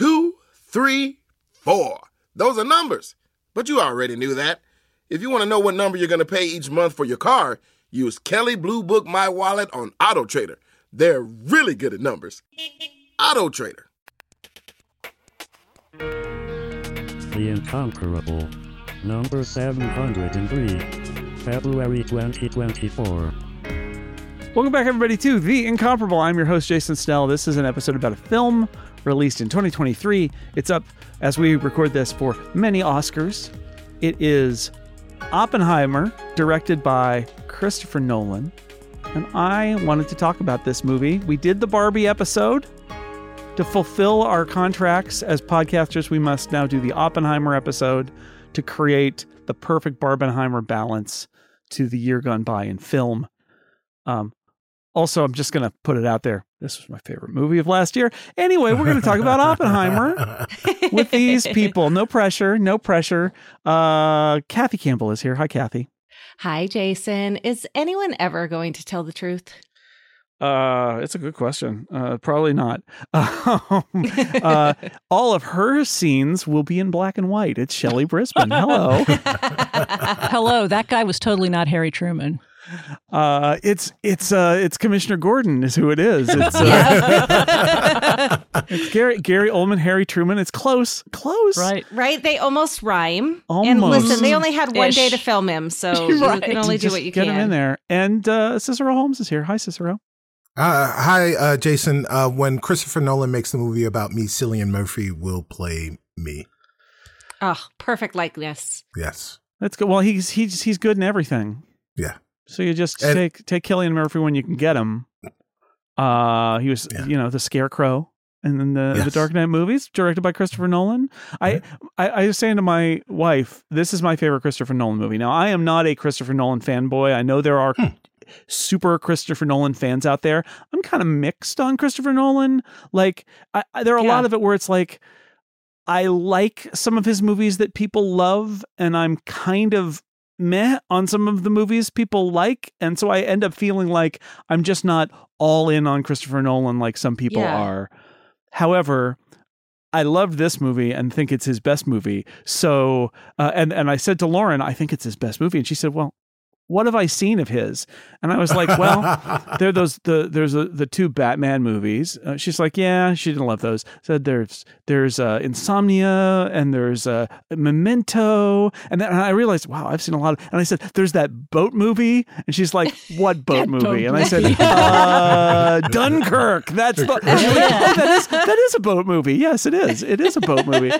two, three, four. Those are numbers. But you already knew that. If you want to know what number you're going to pay each month for your car, use Kelley Blue Book My Wallet on Auto Trader. They're really good at numbers. Auto Trader. The Incomparable. Number 703. February 2024. Welcome back, everybody, to The Incomparable. I'm your host, Jason Snell. This is an episode about a film released in 2023. It's up as we record this for many Oscars. It is Oppenheimer, directed by Christopher Nolan. And I wanted to talk about this movie. We did the Barbie episode. To fulfill our contracts as podcasters, we must now do the Oppenheimer episode to create the perfect Barbenheimer balance to the year gone by in film. Um, also, I'm just going to put it out there. This was my favorite movie of last year. Anyway, we're going to talk about Oppenheimer with these people. No pressure, no pressure. Uh, Kathy Campbell is here. Hi, Kathy. Hi, Jason. Is anyone ever going to tell the truth? Uh, it's a good question. Uh, probably not. Um, uh, all of her scenes will be in black and white. It's Shelly Brisbin. Hello. Hello. That guy was totally not Harry Truman. Uh, it's it's uh, it's Commissioner Gordon is who it is. It's, uh, it's Gary Gary Oldman, Harry Truman. It's close, close. Right. Right? They almost rhyme. And Almost. listen, they only had one Ish. day to film him, so you can only do Just what you get can. Get him in there. And uh, Cicero Holmes is here. Hi, Cicero. Uh, hi, uh, Jason. Uh, when Christopher Nolan makes the movie about me, Cillian Murphy will play me. Oh, perfect likeness. Yes. That's good. Well, he's he's he's good in everything. Yeah. So you just And- take take Cillian Murphy when you can get him. Uh, he was Yeah. you know the Scarecrow and then the the Dark Knight movies directed by Christopher Nolan. I, I I was saying to my wife, this is my favorite Christopher Nolan movie. Now I am not a Christopher Nolan fanboy. I know there are. Hmm. Super Christopher Nolan fans out there. I'm kind of mixed on Christopher Nolan. Like, I, I, there are a Yeah. lot of it where it's like, I like some of his movies that people love, and I'm kind of meh on some of the movies people like. And so I end up feeling like I'm just not all in on Christopher Nolan like some people Yeah. are. However, I loved this movie and think it's his best movie. So, uh, and and I said to Lauren, I think it's his best movie, and she said, "Well, what have I seen of his?" And I was like, "Well, there those the there's a, the two Batman movies." Uh, she's like, "Yeah, she didn't love those." Said there's there's uh, Insomnia and there's uh, Memento, and then I realized, wow, I've seen a lot of. And I said, "There's that boat movie," and she's like, "What boat movie?" boat and I said, uh, "Dunkirk." That's the, oh, that is that is a boat movie. Yes, it is. It is a boat movie.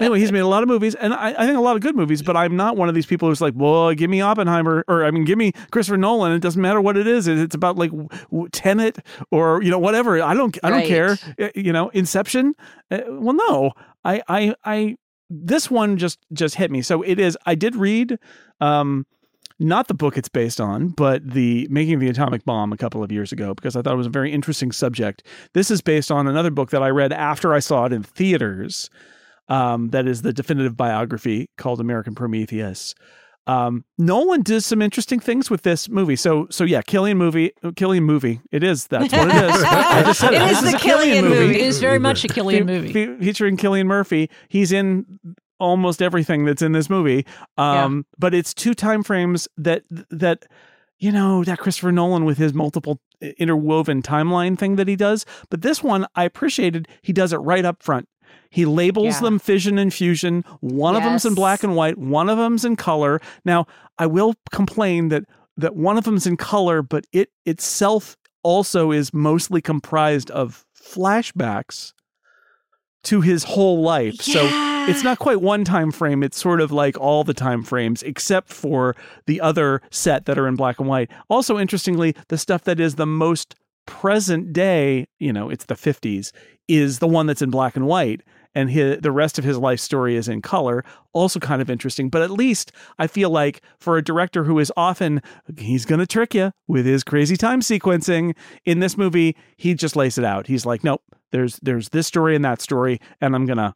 Anyway, he's made a lot of movies, and I, I think a lot of good movies. But I'm not one of these people who's like, "Well, give me Oppenheimer," or I mean, give me Christopher Nolan. It doesn't matter what it is. It's about like Tenet or you know whatever. I don't I don't Right. care. You know, Inception. Uh, well, no, I I I this one just just hit me. So it is. I did read. um not the book it's based on, but the making of the atomic bomb a couple of years ago because I thought it was a very interesting subject. This is based on another book that I read after I saw it in theaters. Um, that is the definitive biography called American Prometheus. Um, Nolan does some interesting things with this movie. So, so yeah, Cillian movie, Cillian movie. It is. That's what it is. I just said it. It This is a Cillian Cillian movie. It is very much a Cillian movie. fe- featuring Cillian Murphy. He's in almost everything that's in this movie. Um, but it's two time frames that that you know that Christopher Nolan with his multiple interwoven timeline thing that he does. But this one, I appreciated. He does it right up front. He labels Yeah. them fission and fusion. One of them's in black and white. One of them's in color. Now, I will complain that that one of them's in color, but it itself also is mostly comprised of flashbacks to his whole life. So it's not quite one time frame. It's sort of like all the time frames, except for the other set that are in black and white. Also, interestingly, the stuff that is the most present day, you know, it's the 50s, is the one that's in black and white. And his, the rest of his life story is in color. Also, kind of interesting. But at least I feel like for a director who is often he's going to trick you with his crazy time sequencing in this movie, he just lays it out. He's like, nope, there's there's this story and that story, and I'm gonna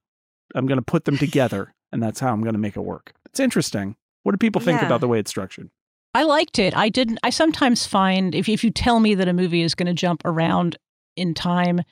I'm gonna put them together, and that's how I'm gonna make it work. It's interesting. What do people think Yeah. about the way it's structured? I liked it. I didn't. I sometimes find if if you tell me that a movie is going to jump around in time,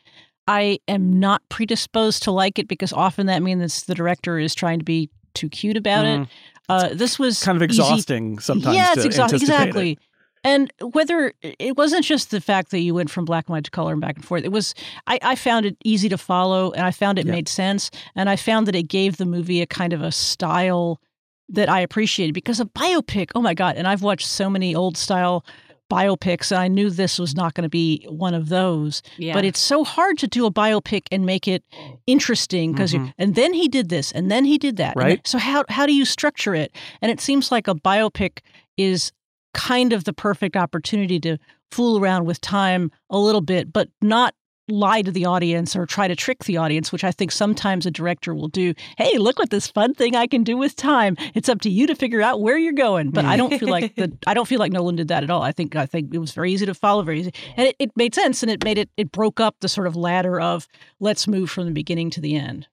I am not predisposed to like it because often that means the director is trying to be too cute about it. Uh, this was Mm. Kind of easy- exhausting sometimes. Yeah, it's exhausting. anticipate it. Exactly. And whether it wasn't just the fact that you went from black and white to color and back and forth, it was, I, I found it easy to follow and I found it Yeah. made sense. And I found that it gave the movie a kind of a style that I appreciated because a biopic, oh my God. And I've watched so many old style biopics and I knew this was not going to be one of those. Yeah. But it's so hard to do a biopic and make it interesting because Mhm. and then he did this and then he did that. And Right. so how how do you structure it? And it seems like a biopic is kind of the perfect opportunity to fool around with time a little bit, but not lie to the audience or try to trick the audience, which I think sometimes a director will do. Hey, look what this fun thing I can do with time. It's up to you to figure out where you're going. But I don't feel like the I don't feel like Nolan did that at all. I think I think it was very easy to follow, very easy. And it, it made sense and it made it it broke up the sort of ladder of let's move from the beginning to the end.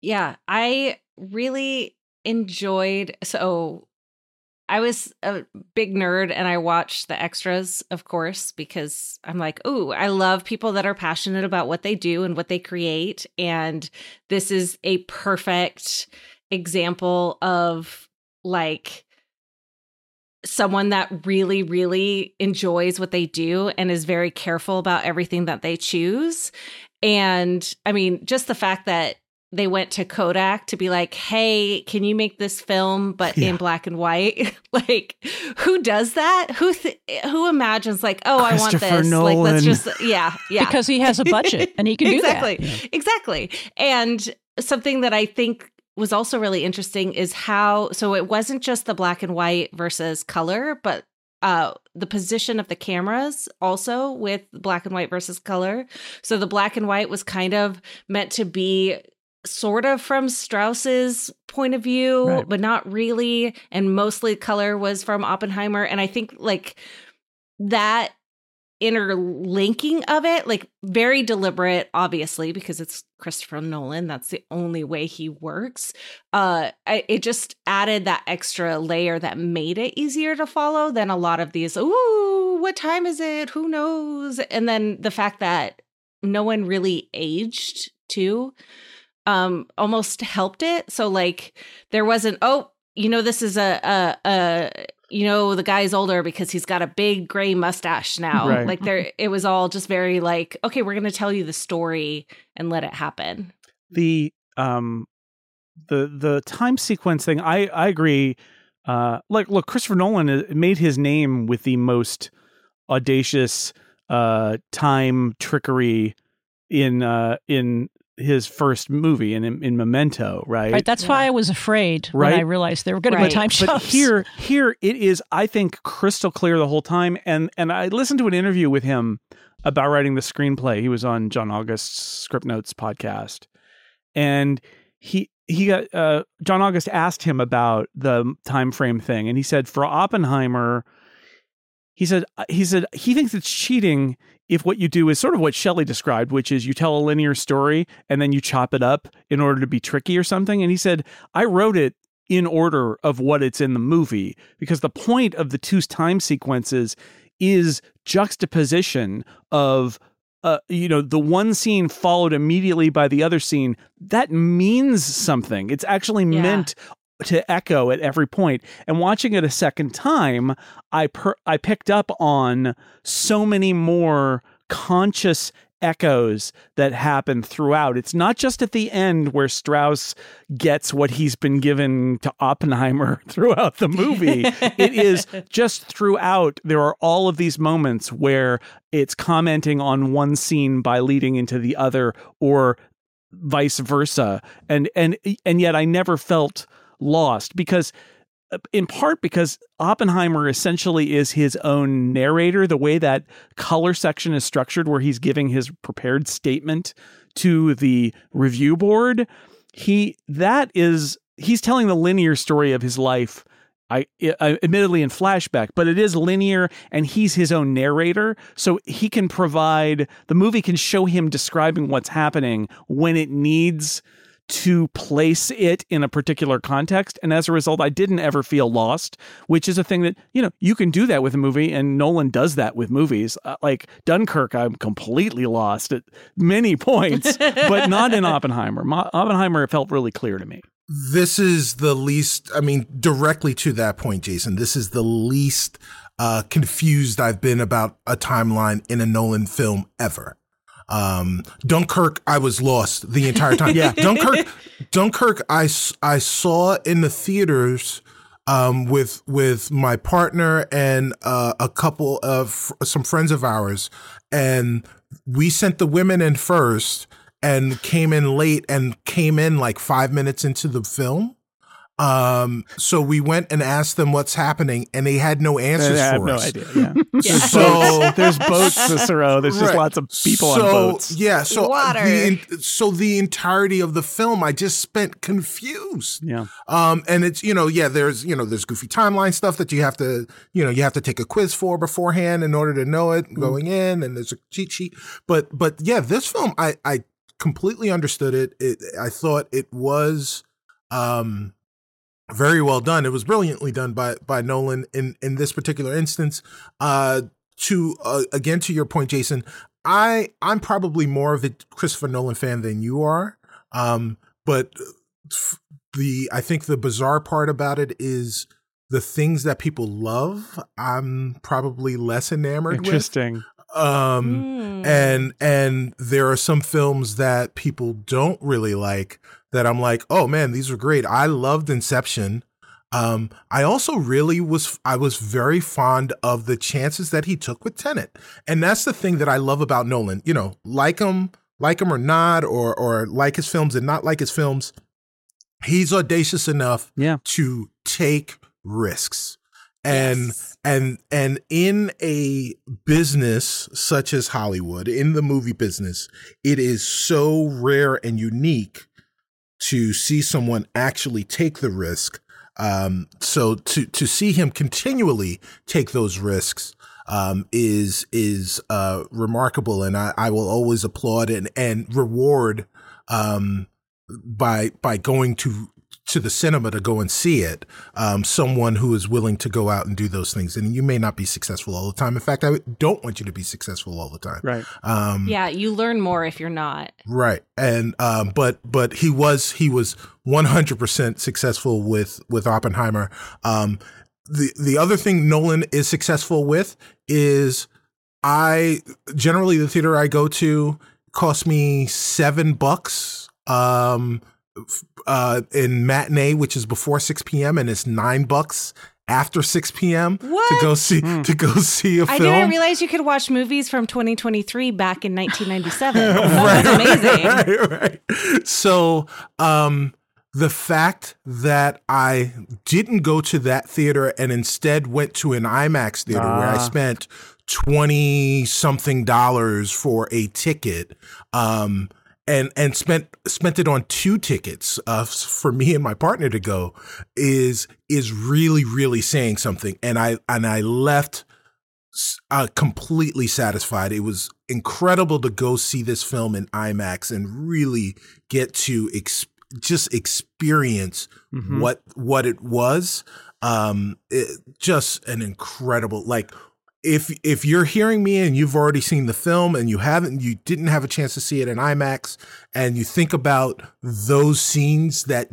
Yeah, I really enjoyed so I was a big nerd and I watched the extras, of course, because I'm like, oh, I love people that are passionate about what they do and what they create. And this is a perfect example of like someone that really, really enjoys what they do and is very careful about everything that they choose. And I mean, just the fact that they went to Kodak to be like, "Hey, can you make this film but Yeah. in black and white?" like, who does that? Who th- who imagines like, "Oh, I want Christopher this." Like, let's just yeah, yeah. Because he has a budget and he can do that. exactly, that. exactly. And something that I think was also really interesting is how so it wasn't just the black and white versus color, but uh the position of the cameras also with black and white versus color. So the black and white was kind of meant to be sort of from Strauss's point of view, Right. but not really. And mostly color was from Oppenheimer. And I think like that interlinking of it, like very deliberate, obviously, because it's Christopher Nolan. That's the only way he works. Uh, it just added that extra layer that made it easier to follow than a lot of these. Ooh, what time is it? Who knows? And then the fact that no one really aged too um almost helped it. So like there wasn't oh you know this is a a, a you know the guy's older because he's got a big gray mustache now. Right. like there it was all just very like okay we're going to tell you the story and let it happen. The um the the time sequence thing i i agree uh like look christopher nolan uh, made his name with the most audacious uh time trickery in uh in his first movie in in memento right Right. That's why I was afraid when Right. I realized there were going to Right. be time but here here it is i think crystal clear the whole time and and i listened to an interview with him about writing the screenplay he was on john august's script notes podcast and he he got uh, john august asked him about the time frame thing and he said for oppenheimer he said uh, he said he thinks it's cheating if what you do is sort of what Shelly described, which is you tell a linear story and then you chop it up in order to be tricky or something. And he said, I wrote it in order of what it's in the movie because the point of the two time sequences is juxtaposition of uh, you know the one scene followed immediately by the other scene that means something it's actually Yeah. meant to echo at every point. And watching it a second time i per- i picked up on so many more conscious echoes that happen throughout. It's not just at the end where strauss gets what he's been given to oppenheimer throughout the movie. It is just throughout there are all of these moments where it's commenting on one scene by leading into the other or vice versa. And and and yet i never felt lost because uh, in part because Oppenheimer essentially is his own narrator the way that color section is structured where he's giving his prepared statement to the review board, he that is he's telling the linear story of his life. I, I, admittedly in flashback, but it is linear and he's his own narrator. So he can provide the movie can show him describing what's happening when it needs to place it in a particular context. And as a result, I didn't ever feel lost, which is a thing that, you know, you can do that with a movie. And Nolan does that with movies. Uh, like Dunkirk, I'm completely lost at many points, but not in Oppenheimer. Mo- Oppenheimer felt really clear to me. This is the least, I mean, directly to that point, Jason, this is the least uh, confused I've been about a timeline in a Nolan film ever. Um, Dunkirk, I was lost the entire time. Yeah. Dunkirk, Dunkirk, I, I saw in the theaters um, with with my partner and uh, a couple of some friends of ours, and we sent the women in first and came in late and came in like five minutes into the film. Um, so we went and asked them what's happening, and they had no answers I have for no us. idea. Yeah. Yeah. So There's boats, Cicero. There's just lots of people so, on boats. Yeah, so Water. the so the entirety of the film, I just spent confused. Yeah. Um, and it's you know yeah, there's you know there's goofy timeline stuff that you have to you know you have to take a quiz for beforehand in order to know it going in, and there's a cheat sheet. But but yeah, this film I I completely understood it. It I thought it was um very well done. It was brilliantly done by by Nolan in in this particular instance. Uh, to uh, again to your point, Jason, I I'm probably more of a Christopher Nolan fan than you are. Um, but f- the I think the bizarre part about it is the things that people love. I'm probably less enamored with. Interesting. Um, Mm. and and there are some films that people don't really like that I'm like, oh man, these are great. I loved Inception. Um, I also really was I was very fond of the chances that he took with Tenet, and that's the thing that I love about Nolan. You know, like him, like him or not, or or like his films and not like his films, he's audacious enough Yeah. to take risks and Yes. and and in a business such as Hollywood, in the movie business, it is so rare and unique to see someone actually take the risk. Um, so to to see him continually take those risks um, is is uh, remarkable, and I, I will always applaud and and reward um, by by going to to the cinema to go and see it. Um, someone who is willing to go out and do those things, and you may not be successful all the time. In fact, I don't want you to be successful all the time. Right. Um, yeah, you learn more if you're not. Right. And um but but he was he was 100% successful with with Oppenheimer. Um the the other thing Nolan is successful with is I generally the theater I go to costs me 7 bucks um f- uh in matinee which is before 6 p.m. and it's 9 bucks after 6 p.m. to go see Hmm. to go see a I film. I didn't realize you could watch movies from 2023 back in 1997. That was amazing. right, right. So, um, the fact that I didn't go to that theater and instead went to an IMAX theater where I Ah. spent 20 something dollars for a ticket, um, and, and spent, spent it on two tickets, uh, for me and my partner to go is, is really, really saying something. And I, and I left, uh, completely satisfied. It was incredible to go see this film in IMAX and really get to ex- just experience Mhm. what what it was. Um, it, just an incredible like. If if you're hearing me and you've already seen the film and you haven't you didn't have a chance to see it in IMAX and you think about those scenes that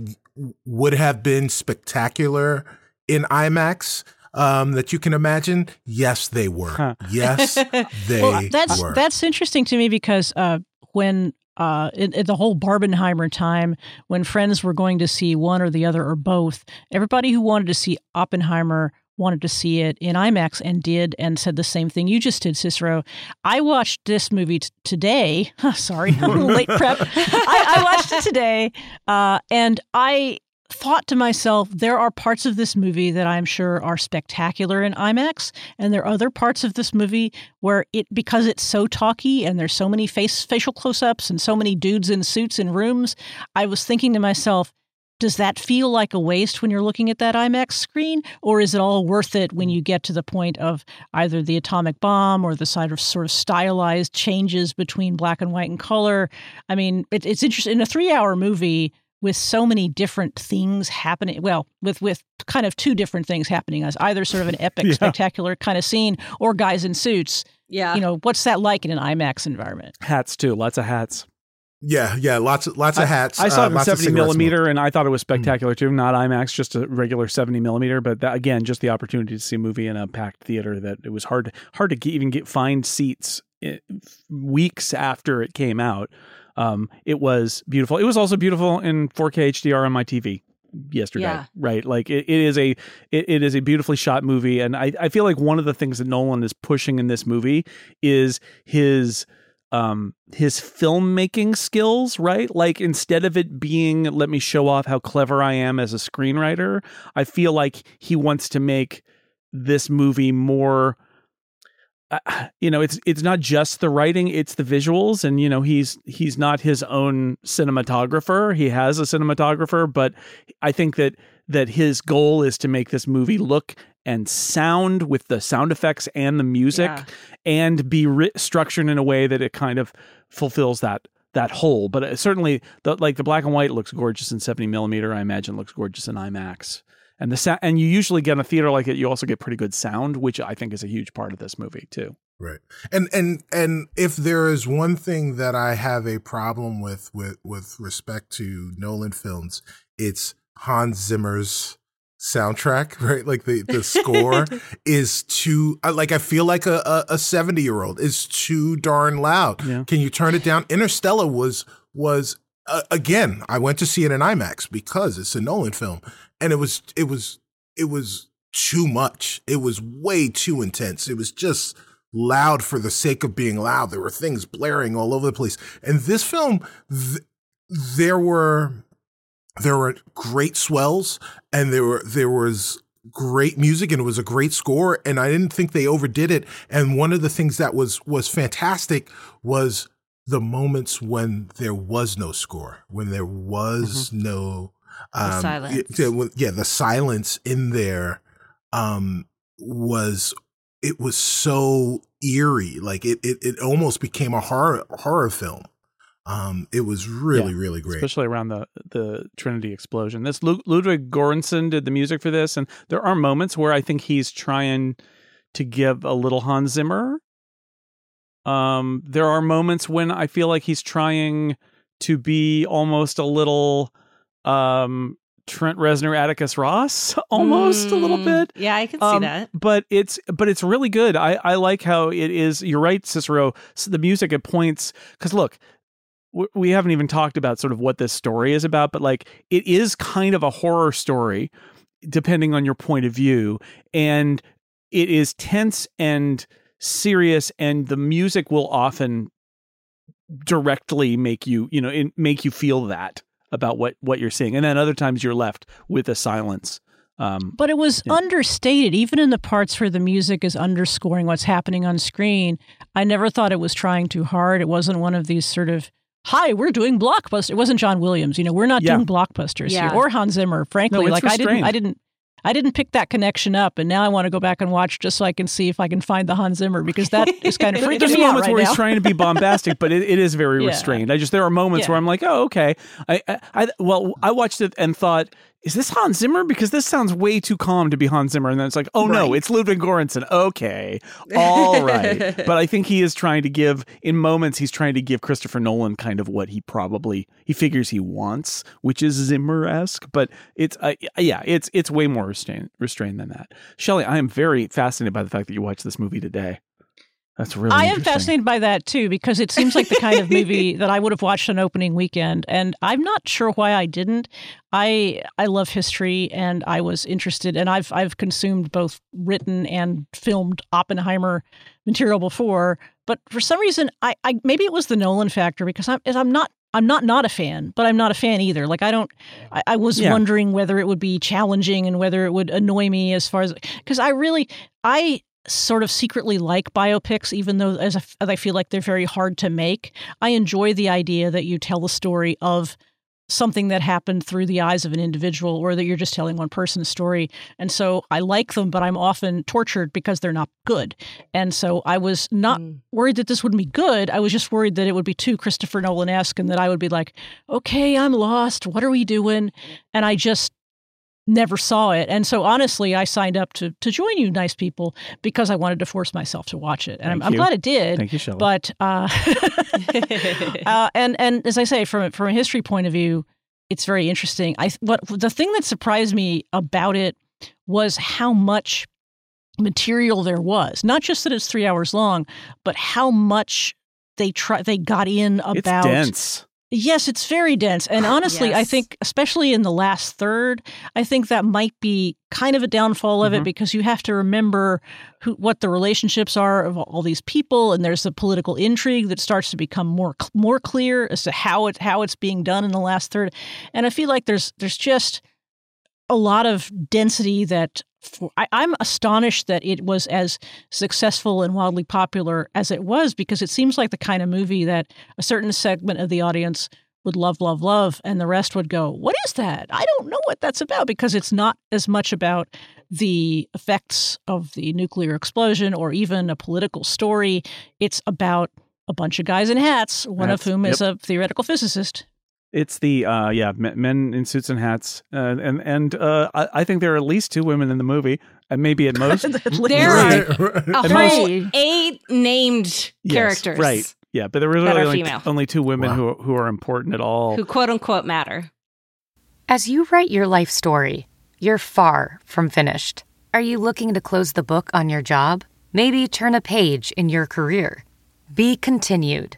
would have been spectacular in IMAX um, that you can imagine, yes, they were. Huh. Yes, they well, that's were. that's interesting to me because uh, when uh, in, in the whole Barbenheimer time, when friends were going to see one or the other or both, everybody who wanted to see Oppenheimer wanted to see it in IMAX and did and said the same thing you just did, Cicero. I watched this movie t- today. Sorry, I'm late prep. I, I watched it today, uh, and I thought to myself, there are parts of this movie that I'm sure are spectacular in IMAX, and there are other parts of this movie where it because it's so talky and there's so many face facial close-ups and so many dudes in suits in rooms, I was thinking to myself, does that feel like a waste when you're looking at that IMAX screen, or is it all worth it when you get to the point of either the atomic bomb or the side of sort of stylized changes between black and white and color? I mean, it, it's interesting in a three-hour movie with so many different things happening well with with kind of two different things happening as either sort of an epic Yeah. spectacular kind of scene or guys in suits Yeah. you know what's that like in an imax environment Hats too, lots of hats. Yeah, yeah, lots of lots of hats. I saw uh, it in 70 millimeter, smoke. and I thought it was spectacular too. Not IMAX, just a regular 70 millimeter. But that, again, just the opportunity to see a movie in a packed theater that it was hard hard to get, even get find seats i- weeks after it came out. Um, it was beautiful. It was also beautiful in 4K HDR on my TV yesterday. Yeah. Right, like it, it is a it, it is a beautifully shot movie, and I I feel like one of the things that Nolan is pushing in this movie is his um his filmmaking skills right? Like instead of it being let me show off how clever i am as a screenwriter i feel like he wants to make this movie more uh, you know it's it's not just the writing it's the visuals. And you know he's he's not his own cinematographer. He has a cinematographer but i think that that his goal is to make this movie look and sound with the sound effects and the music Yeah. and be ri- structured in a way that it kind of fulfills that that whole but uh, certainly the like the black and white looks gorgeous in 70 millimeter i imagine looks gorgeous in imax and the sa- and you usually get in a theater like it you also get pretty good sound which i think is a huge part of this movie too Right. And and and if there is one thing that I have a problem with with with respect to Nolan films, it's Hans Zimmer's soundtrack, right? Like the the score is too like I feel like a a 70 year old is too darn loud. Yeah. Can you turn it down? Interstellar was was uh, again, I went to see it in IMAX because it's a Nolan film and it was it was it was too much. It was way too intense. It was just loud for the sake of being loud. There were things blaring all over the place. And this film, th- there were there were great swells, and there were there was great music, and it was a great score. And I didn't think they overdid it. And one of the things that was was fantastic was the moments when there was no score, when there was no um, silence. Yeah, yeah, the silence in there um, was it was so eerie, like it it, it almost became a horror horror film. Um, it was really Yeah, really great. especially around the the Trinity explosion. This Lu- Ludwig Göransson did the music for this, and there are moments where I think he's trying to give a little Hans Zimmer. Um, there are moments when I feel like he's trying to be almost a little um Trent Reznor, Atticus Ross, almost a little Mm, bit. Yeah, I can see Um, that. but it's but it's really good. I I like how it is. You're right, Cicero. S the music at points because look, w- we haven't even talked about sort of what this story is about, but like it is kind of a horror story, depending on your point of view, and it is tense and serious, and the music will often directly make you you know in, make you feel that about what what you're seeing and then other times you're left with a silence um But it was Yeah. understated, even in the parts where the music is underscoring what's happening on screen. I never thought it was trying too hard. It wasn't one of these sort of, hi, we're doing blockbuster. It wasn't John Williams. You know, we're not Yeah. doing blockbusters Yeah. here, or Hans Zimmer. Frankly, No, it's like I didn't. I didn't. I didn't pick that connection up, and now I want to go back and watch just so I can see if I can find the Hans Zimmer because that is kind of freaking There's me out moments right where now. he's trying to be bombastic, but it, it is very Yeah. restrained. I just there are moments Yeah. where I'm like, oh, okay. I, I, I well, I watched it and thought, is this Hans Zimmer? Because this sounds way too calm to be Hans Zimmer. And then it's like, oh no, it's Ludwig Göransson. Okay, all right. but I think he is trying to give in moments. He's trying to give Christopher Nolan kind of what he probably he figures he wants, which is Zimmer esque. But it's uh, yeah, it's it's way more restrained restrained than that. Shelly, I am very fascinated by the fact that you watched this movie today. That's really. I am fascinated by that too because it seems like the kind of movie that I would have watched on opening weekend, and I'm not sure why I didn't. I I love history, and I was interested, and I've I've consumed both written and filmed Oppenheimer material before, but for some reason, I, I maybe it was the Nolan factor because I'm I'm not I'm not not a fan, but I'm not a fan either. Like I don't. I, I was Yeah. wondering whether it would be challenging and whether it would annoy me as far as because I really I sort of secretly like biopics, even though as, I- as I feel like they're very hard to make. I enjoy the idea that you tell the story of something that happened through the eyes of an individual or that you're just telling one person's story. And so I like them, but I'm often tortured because they're not good. And so I was not Mm. worried that this wouldn't be good. I was just worried that it would be too Christopher Nolan esque and that I would be like, okay, I'm lost. What are we doing? And I just never saw it. And so honestly, I signed up to to join you nice people because I wanted to force myself to watch it. And I'm, I'm glad it did. Thank you, Shelly. But uh, uh, and and as I say, from from a history point of view, it's very interesting. I what the thing that surprised me about it was how much material there was. Not just that it's three hours long, but how much they try they got in it's about dense. Yes, it's very dense. And honestly, I think, especially in the last third, I think that might be kind of a downfall of Mhm. it because you have to remember who, what the relationships are of all these people, and there's the political intrigue that starts to become more more clear as to how it how it's being done in the last third. And I feel like there's there's just a lot of density that for, I, I'm astonished that it was as successful and wildly popular as it was because it seems like the kind of movie that a certain segment of the audience would love, love, love, and the rest would go, What is that? I don't know what that's about because it's not as much about the effects of the nuclear explosion or even a political story. It's about a bunch of guys in hats, one Hats, of whom is a theoretical physicist. It's the uh, yeah men, men in suits and hats, uh, and and uh, I, I think there are at least two women in the movie, and maybe at most There are Right, right. a whole most- eight named Yes, characters right? Yeah, but there were really are only, female. only two women Wow. who who are important at all. who quote unquote matter. As you write your life story, you're far from finished. Are you looking to close the book on your job? Maybe turn a page in your career? Be continued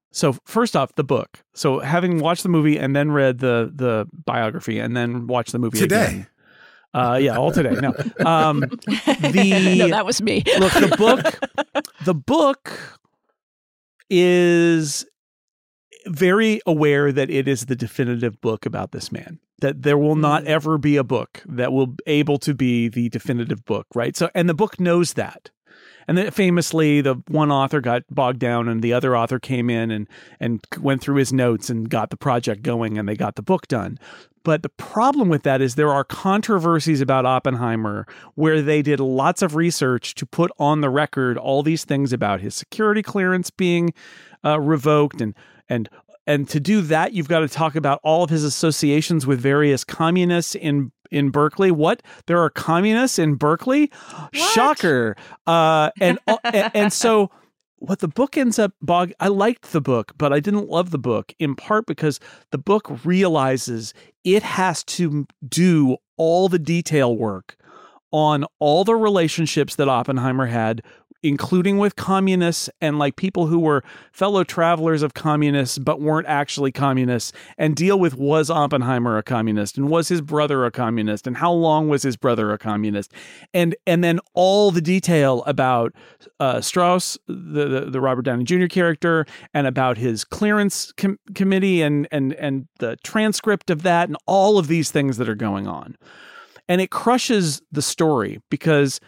So first off, the book. So having watched the movie and then read the the biography and then watched the movie Today. again. Uh, yeah, all today. No, um, the no, that was me. look the book the book is very aware that it is the definitive book about this man that there will not ever be a book that will able to be the definitive book right so and the book knows that and then famously the one author got bogged down and the other author came in and and went through his notes and got the project going and they got the book done. But the problem with that is there are controversies about Oppenheimer where they did lots of research to put on the record all these things about his security clearance being uh, revoked and and and to do that you've got to talk about all of his associations with various communists in in Berkeley. What? There are communists in Berkeley? Shocker. Uh and and, and so what the book ends up bog I liked the book, but I didn't love the book in part because the book realizes it has to do all the detail work on all the relationships that Oppenheimer had including with communists and like people who were fellow travelers of communists but weren't actually communists and deal with was Oppenheimer a communist and was his brother a communist and how long was his brother a communist and and then all the detail about uh, Strauss the, the the Robert Downey Jr. character and about his clearance com- committee and and and the transcript of that and all of these things that are going on and it crushes the story because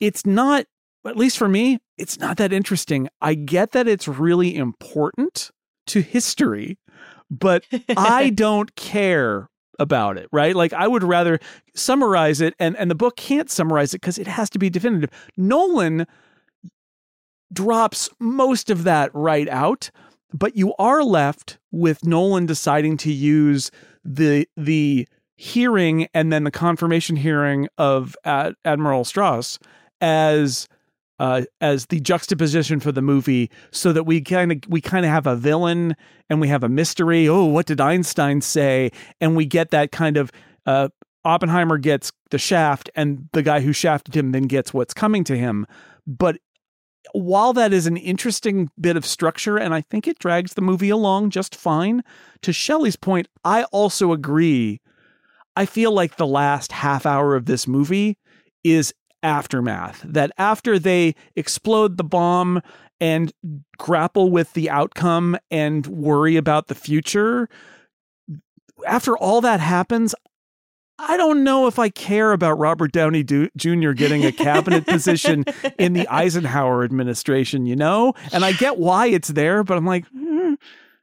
it's not at least for me it's not that interesting. I get that it's really important to history but i don't care about it right? Like i would rather summarize it and and the book can't summarize it because it has to be definitive. Nolan drops most of that right out but you are left with nolan deciding to use the the hearing and then the confirmation hearing of Ad- admiral strauss as uh, as the juxtaposition for the movie, so that we kind of we kind of have a villain and we have a mystery. Oh, what did Einstein say? And we get that kind of uh, Oppenheimer gets the shaft, and the guy who shafted him then gets what's coming to him. But while that is an interesting bit of structure, and I think it drags the movie along just fine, to Shelly's point, I also agree. I feel like the last half hour of this movie is aftermath. That after they explode the bomb and grapple with the outcome and worry about the future, after all that happens, I don't know if I care about Robert Downey Jr. getting a cabinet position in the Eisenhower administration, you know? And I get why it's there, but I'm like, hmm.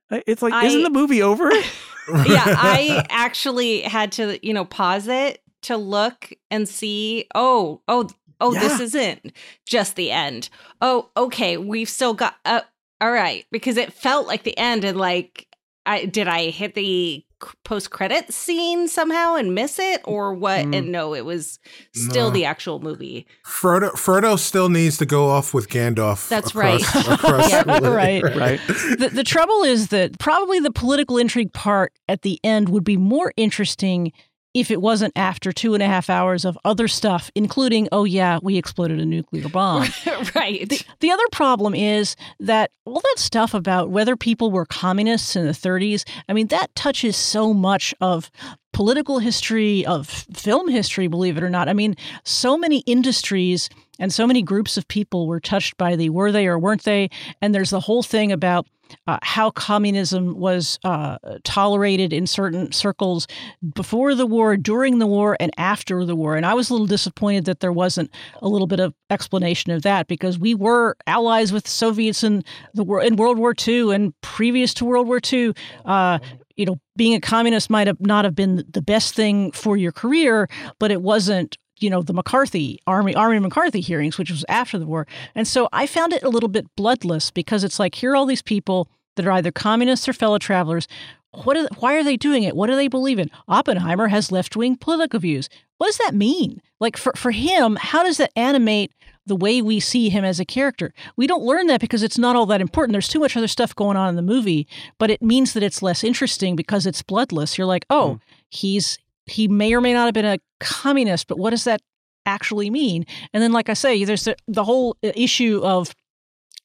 it's like, I- isn't the movie over? yeah, I actually had to, you know, pause it to look and see, oh, oh, oh, this isn't just the end. Oh, okay, we've still got uh, all right, because it felt like the end and like I did I hit the post credit scene somehow and miss it or what? Mm. And no, it was still No. the actual movie. Frodo Frodo still needs to go off with Gandalf. That's across- right. across- Yeah, right. right. the, the trouble is that probably the political intrigue part at the end would be more interesting if it wasn't after two and a half hours of other stuff, including, oh, yeah, we exploded a nuclear bomb. right. The, the other problem is that all that stuff about whether people were communists in the 30s, I mean, that touches so much of political history, of film history, believe it or not. I mean, so many industries and so many groups of people were touched by the were they or weren't they. And there's the whole thing about uh, how communism was uh, tolerated in certain circles before the war, during the war, and after the war. And I was a little disappointed that there wasn't a little bit of explanation of that because we were allies with the Soviets in the in World War II and previous to World War II. Uh, you know, being a communist might have not have been the best thing for your career, but it wasn't you know the McCarthy Army Army McCarthy hearings, which was after the war, and so I found it a little bit bloodless because it's like here are all these people that are either communists or fellow travelers. What? Are, why are they doing it? What do they believe in? Oppenheimer has left wing political views. What does that mean? Like for for him, how does that animate the way we see him as a character? We don't learn that because it's not all that important. There's too much other stuff going on in the movie, but it means that it's less interesting because it's bloodless. You're like, oh, hmm. he's he may or may not have been a communist, but what does that actually mean? And then, like I say, there's the, the whole uh, issue of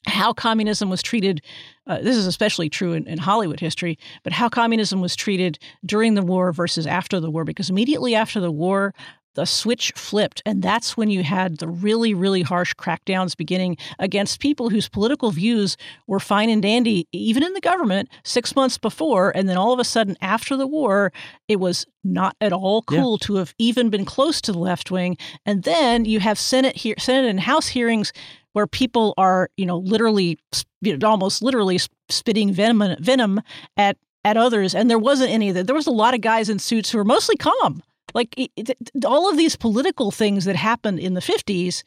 how communism was treated. Uh, this is especially true in, in Hollywood history, but how communism was treated during the war versus after the war. Because immediately after the war, the switch flipped. And that's when you had the really, really harsh crackdowns beginning against people whose political views were fine and dandy, even in the government, six months before. And then all of a sudden, after the war, it was not at all Yeah. cool to have even been close to the left wing. And then you have Senate here, Senate and House hearings where people are, you know, literally, you know, almost literally spitting venom, venom at at others. And there wasn't any of that. There was a lot of guys in suits who were mostly calm. Like it, it- all of these political things that happened in the fifties,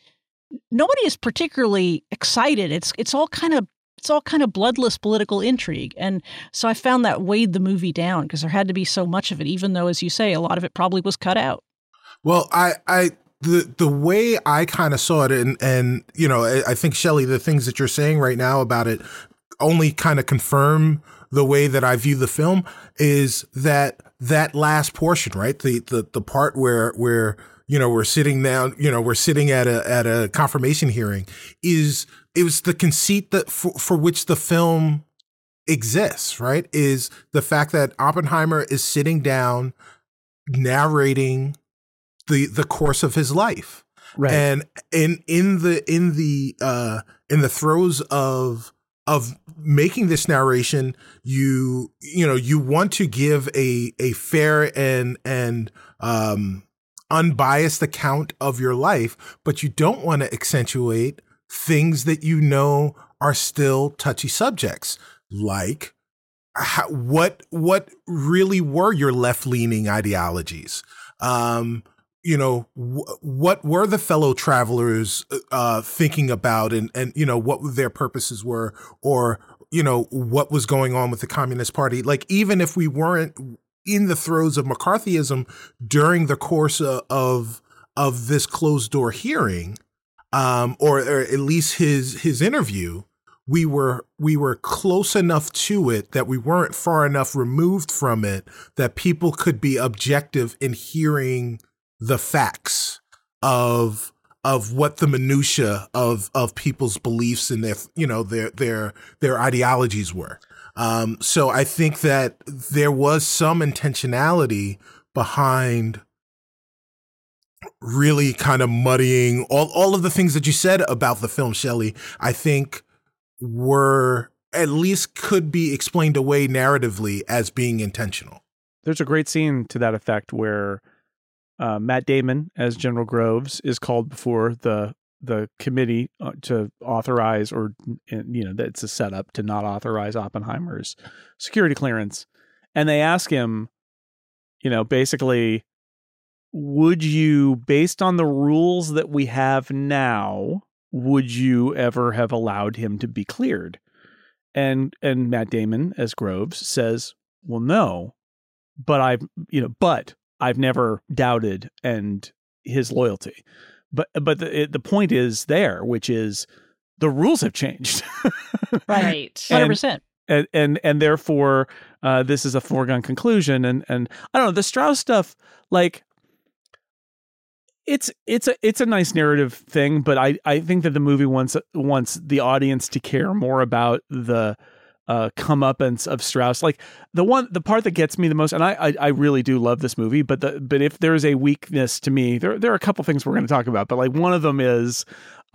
nobody is particularly excited. It's it's all kind of it's all kind of bloodless political intrigue, and so I found that weighed the movie down because there had to be so much of it, even though, as you say, a lot of it probably was cut out. Well, I, I, the the way I kind of saw it, and and you know, I, I think Shelly, the things that you're saying right now about it, only kind of confirm the way that I view the film is that that last portion, right? The the the part where where you know we're sitting down, you know, we're sitting at a at a confirmation hearing is it was the conceit that for, for which the film exists, right? Is the fact that Oppenheimer is sitting down narrating the the course of his life Right. and in in the in the uh in the throes of of making this narration you you know you want to give a a fair and and um unbiased account of your life but you don't want to accentuate things that you know are still touchy subjects like how, what what really were your left leaning ideologies? Um you know wh- what were the fellow travelers uh thinking about and and you know what their purposes were or you know what was going on with the communist party? Like even if we weren't in the throes of mccarthyism during the course of of, of this closed door hearing um, or, or at least his his interview, we were we were close enough to it that we weren't far enough removed from it that people could be objective in hearing the facts of of what the minutia of of people's beliefs and their you know their their their ideologies were. Um, so I think that there was some intentionality behind really kind of muddying all all of the things that you said about the film, Shelly. I think were at least could be explained away narratively as being intentional. There's a great scene to that effect where uh, Matt Damon as General Groves is called before the the committee uh, to authorize or you know it's a setup to not authorize Oppenheimer's security clearance. And they ask him you know basically would you based on the rules that we have now would you ever have allowed him to be cleared? And and Matt Damon as Groves says well no but I've you know but I've never doubted and his loyalty. But but the the point is there, which is the rules have changed. right. Hundred percent. And, and and therefore uh, this is a foregone conclusion. And and I don't know the Strauss stuff. Like it's it's a it's a nice narrative thing, but I I think that the movie wants wants the audience to care more about the uh, comeuppance of Strauss. Like the one, the part that gets me the most, and I, I, I really do love this movie, but the, but if there's a weakness to me, there, there are a couple things we're going to talk about, but like one of them is,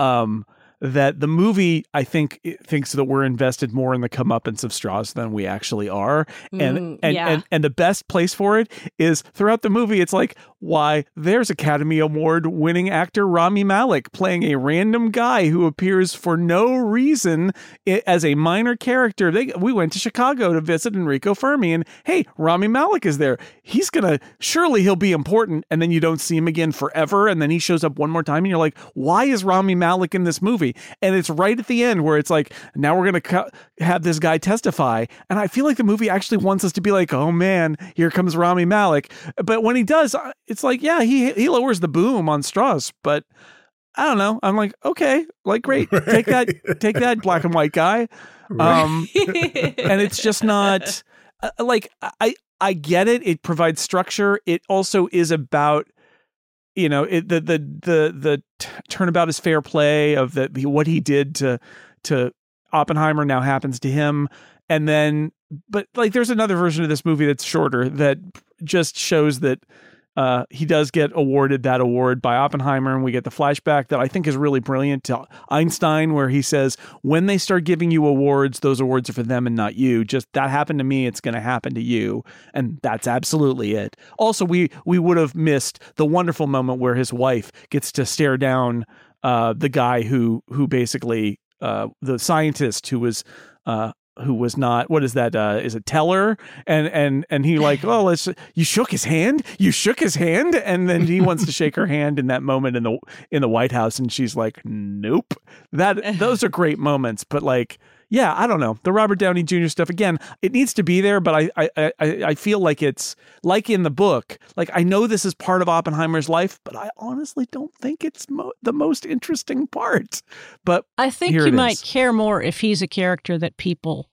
um, that the movie I think thinks that we're invested more in the comeuppance of Strauss than we actually are, and Mm, and, yeah. and and the best place for it is throughout the movie. It's like why there's Academy Award winning actor Rami Malek playing a random guy who appears for no reason as a minor character. They we went to Chicago to visit Enrico Fermi, and hey, Rami Malek is there. He's gonna surely he'll be important, and then you don't see him again forever, and then he shows up one more time, and you're like, why is Rami Malek in this movie? And it's right at the end where it's like, now we're gonna co- have this guy testify, and I feel like the movie actually wants us to be like, oh man, here comes Rami Malek. But when he does, uh, it's like, yeah, he he lowers the boom on Strauss, but I don't know. I'm like, okay, like great, take that, take that, black and white guy. Um, and it's just not uh, like I I get it. It provides structure. It also is about you know it, the the the the t- turnabout is fair play of the, what he did to to Oppenheimer now happens to him, and then but like there's another version of this movie that's shorter that just shows that uh, he does get awarded that award by Oppenheimer, and we get the flashback that I think is really brilliant to Einstein, where he says, "When they start giving you awards, those awards are for them and not you. Just that happened to me, it's going to happen to you, and that's absolutely it." Also, we we would have missed the wonderful moment where his wife gets to stare down uh, the guy who who basically uh, the scientist who was. Uh, who was not what is that uh is it teller? And and and he like oh let's you shook his hand? You shook his hand? And then he wants to shake her hand in that moment in the in the white house and she's like nope. That those are great moments but like yeah i don't know the robert downey jr stuff again it needs to be there but i i i, I feel like it's like in the book like i know this is part of oppenheimer's life but i honestly don't think it's mo- the most interesting part but I think you might is. care more if he's a character that people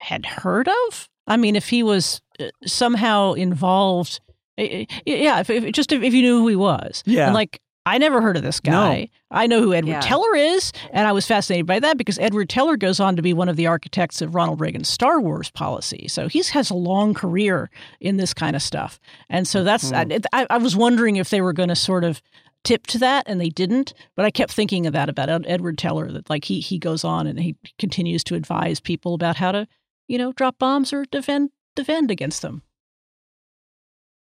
had heard of. I mean, if he was uh, somehow involved, eh, eh, yeah. If, if just if, if you knew who he was, Yeah. And like I never heard of this guy. I know who Edward Yeah. Teller is, and I was fascinated by that because Edward Teller goes on to be one of the architects of Ronald Reagan's Star Wars policy. So he has a long career in this kind of stuff, and so that's Hmm. I, I, was wondering if they were going to sort of tip to that and they didn't but i kept thinking of that about edward teller that like he he goes on and he continues to advise people about how to you know drop bombs or defend defend against them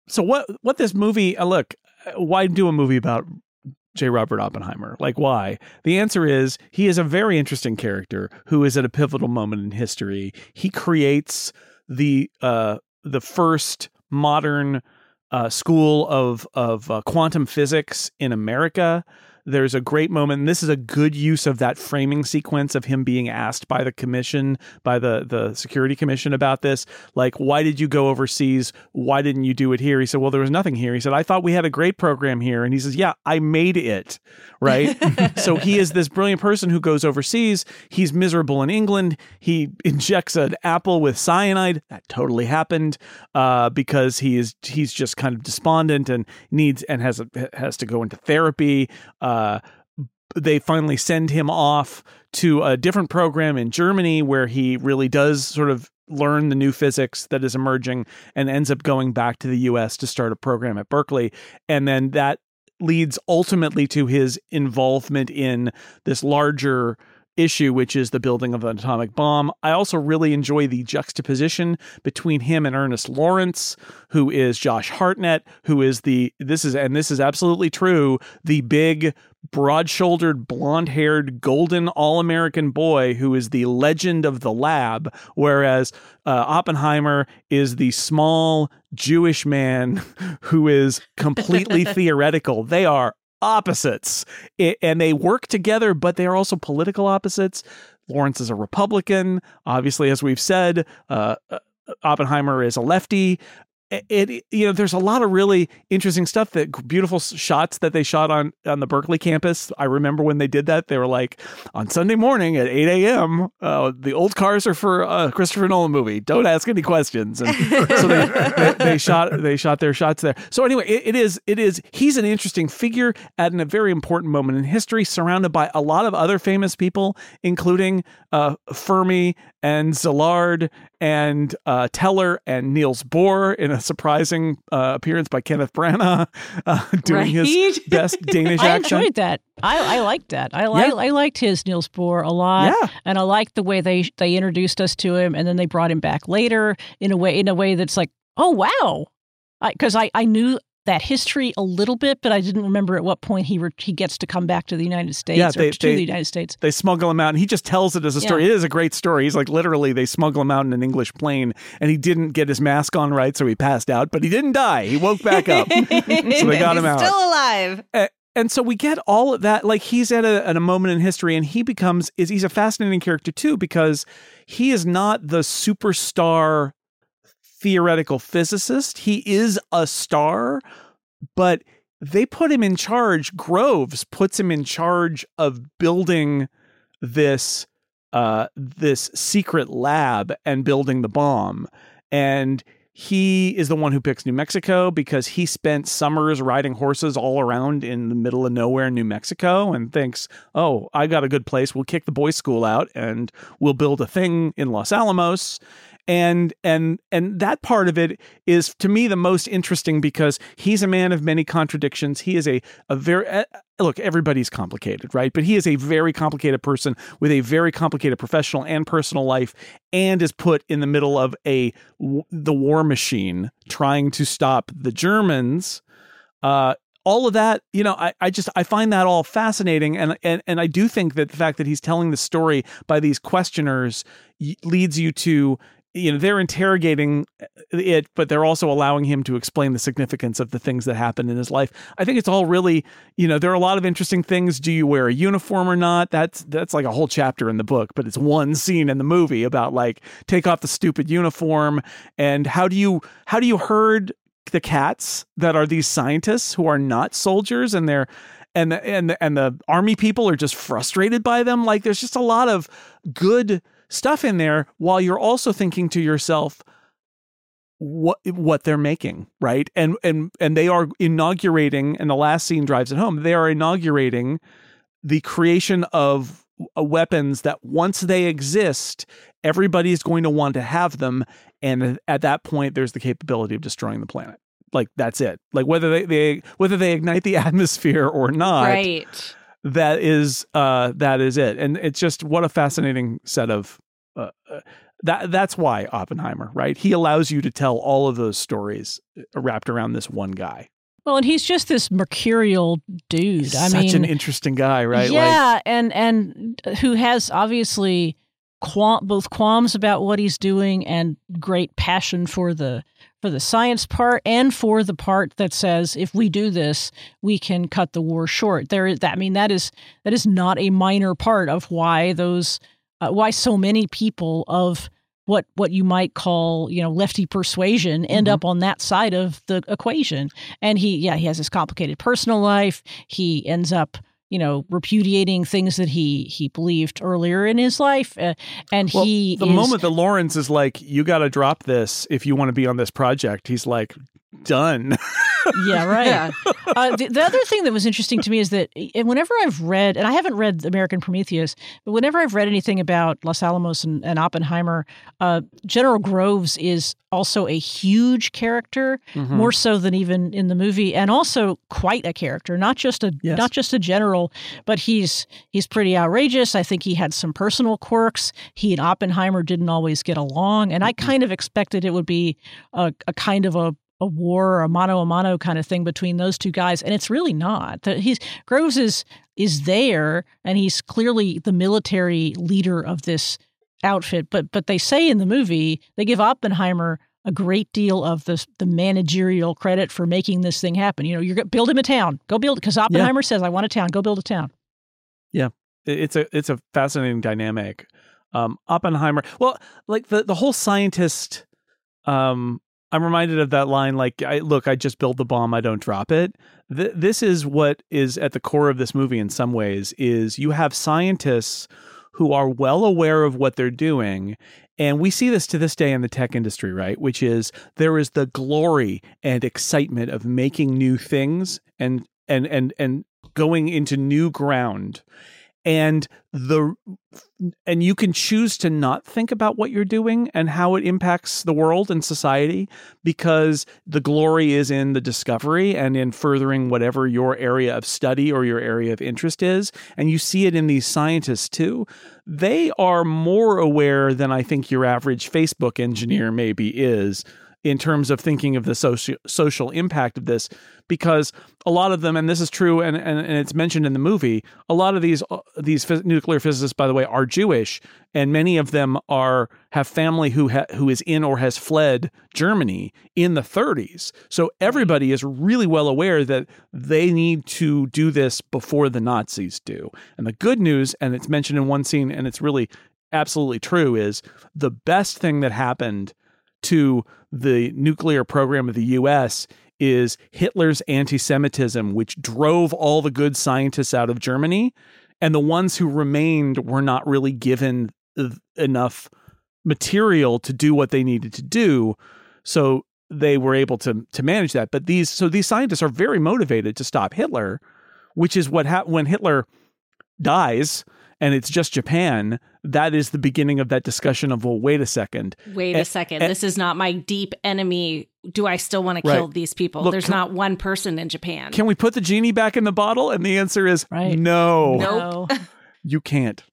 so what what this movie uh, look why do a movie about J. Robert Oppenheimer? Like why? The answer is he is a very interesting character who is at a pivotal moment in history. He creates the uh the first modern uh, school of of uh, quantum physics in America there's a great moment, and this is a good use of that framing sequence of him being asked by the commission, by the the security commission about this. Like, why did you go overseas? Why didn't you do it here? He said, Well, there was nothing here. He said, I thought we had a great program here. And he says, Yeah, I made it. Right. so he is this brilliant person who goes overseas. He's miserable in England. He injects an apple with cyanide. That totally happened uh, because he is he's just kind of despondent and needs and has a, has to go into therapy. Uh, Uh, they finally send him off to a different program in Germany where he really does sort of learn the new physics that is emerging and ends up going back to the US to start a program at Berkeley. And then that leads ultimately to his involvement in this larger issue, which is the building of an atomic bomb. I also really enjoy the juxtaposition between him and Ernest Lawrence, who is Josh Hartnett, who is the this is and this is absolutely true, the big broad-shouldered, blonde-haired, golden all-American boy who is the legend of the lab, whereas uh, Oppenheimer is the small Jewish man who is completely theoretical. They are opposites it, and they work together, but they are also political opposites. Lawrence is a Republican. Obviously, as we've said, uh, uh Oppenheimer is a lefty it you know there's a lot of really interesting stuff that beautiful shots that they shot on on the berkeley campus. I remember when they did that they were like on sunday morning at 8 a.m uh, the old cars are for a christopher nolan movie. Don't ask any questions. And so they, they, they, shot they shot their shots there. So anyway it, it is it is he's an interesting figure at a very important moment in history surrounded by a lot of other famous people including uh, fermi and Szilard and uh, Teller and Niels Bohr in a surprising uh, appearance by Kenneth Branagh uh, doing right? his best Danish I accent. I enjoyed that. I, I liked that. I, Yeah. I liked his Niels Bohr a lot. Yeah. And I liked the way they they introduced us to him and then they brought him back later in a way in a way that's like, oh wow. Because I, I, knew that history a little bit, but I didn't remember at what point he re- he gets to come back to the United States Yeah, or they- to they- the United States. They smuggle him out, and he just tells it as a story. Yeah. It is a great story. He's like literally, they smuggle him out in an English plane, and he didn't get his mask on right, so he passed out, but he didn't die. He woke back up, so they got him He's out. Still alive. A- and so we get all of that like he's at a, at a moment in history and he becomes is he's a fascinating character too because he is not the superstar theoretical physicist he is a star but they put him in charge groves puts him in charge of building this uh this secret lab and building the bomb and he is the one who picks New Mexico because he spent summers riding horses all around in the middle of nowhere New Mexico and thinks, oh, I got a good place. We'll kick the boys' school out and we'll build a thing in Los Alamos. And and and that part of it is to me the most interesting because he's a man of many contradictions. He is a a very uh, look. Everybody's complicated, right? But he is a very complicated person with a very complicated professional and personal life, and is put in the middle of a the war machine trying to stop the Germans. Uh, all of that, you know, I, I just I find that all fascinating, and and and I do think that the fact that he's telling the story by these questioners leads you to you know they're interrogating uh, it but they're also allowing him to explain the significance of the things that happened in his life. I think it's all really you know there are a lot of interesting things. Do you wear a uniform or not? That's that's like a whole chapter in the book but it's one scene in the movie about like take off the stupid uniform and how do you how do you herd the cats that are these scientists who are not soldiers and they're and the, and the, and the army people are just frustrated by them? Like there's just a lot of good stuff in there while you're also thinking to yourself what what they're making right? And and and they are inaugurating and the last scene drives it home they are inaugurating the creation of weapons that once they exist everybody's going to want to have them and at that point there's the capability of destroying the planet. Like that's it. Like whether they, they whether they ignite the atmosphere or not right. That is uh that is it. And it's just what a fascinating set of uh, uh, that that's why Oppenheimer right? He allows you to tell all of those stories uh, wrapped around this one guy. Well, and he's just this mercurial dude. I such mean, an interesting guy right? Like Yeah, and and who has obviously qual- both qualms about what he's doing and great passion for the for the science part and for the part that says if we do this, we can cut the war short. There is that. I mean, that is that is not a minor part of why those uh, why so many people of what what you might call you know lefty persuasion end Mhm. up on that side of the equation and he yeah he has this complicated personal life he ends up you know repudiating things that he he believed earlier in his life uh, and Well, he the is, moment that Lawrence is like, "You got to drop this if you want to be on this project," he's like, "Done." yeah right Yeah. uh, the, the other thing that was interesting to me is that whenever I've read, and I haven't read American Prometheus, but whenever I've read anything about Los Alamos and, and Oppenheimer, uh, General Groves is also a huge character, Mhm. more so than even in the movie, and also quite a character. Not just a Yes. not just a general, but he's he's pretty outrageous. I think he had some personal quirks. He and Oppenheimer didn't always get along, and I kind of expected it would be a, a kind of a a war, a mano a mano kind of thing between those two guys, and it's really not. He's Groves is is there, and he's clearly the military leader of this outfit. But but they say in the movie they give Oppenheimer a great deal of the the managerial credit for making this thing happen. You know, you're build him a town, go build because Oppenheimer says, "I want a town, go build a town." Yeah, it's a it's a fascinating dynamic. Um, Oppenheimer, well, like the the whole scientist. Um, I'm reminded of that line, like, I, "Look, I just build the bomb, I don't drop it." Th- this is what is at the core of this movie. In some ways, is you have scientists who are well aware of what they're doing. And we see this to this day in the tech industry, right? Which is there is the glory and excitement of making new things and and and and going into new ground and the and you can choose to not think about what you're doing and how it impacts the world and society because the glory is in the discovery and in furthering whatever your area of study or your area of interest is. And you see it in these scientists too. They are more aware than i think your average facebook engineer maybe is in terms of thinking of the social social impact of this because a lot of them and this is true and and, and it's mentioned in the movie a lot of these uh, these phys- nuclear physicists by the way are Jewish and many of them are have family who ha- who is in or has fled Germany in the 30s so everybody is really well aware that they need to do this before the Nazis do. And the good news and it's mentioned in one scene and it's really absolutely true is the best thing that happened to the nuclear program of the US is Hitler's anti Semitism, which drove all the good scientists out of Germany. And the ones who remained were not really given enough material to do what they needed to do. So they were able to to manage that. But these so these scientists are very motivated to stop Hitler, which is what happened when Hitler dies and it's just Japan. That is the beginning of that discussion of well, wait a second, Wait Eh, a second. eh. this is not my deep enemy. Do I still want to Right. kill these people? Look, There's can- not one person in Japan. Can we put the genie back in the bottle? And the answer is Right. no, Nope. No. you can't.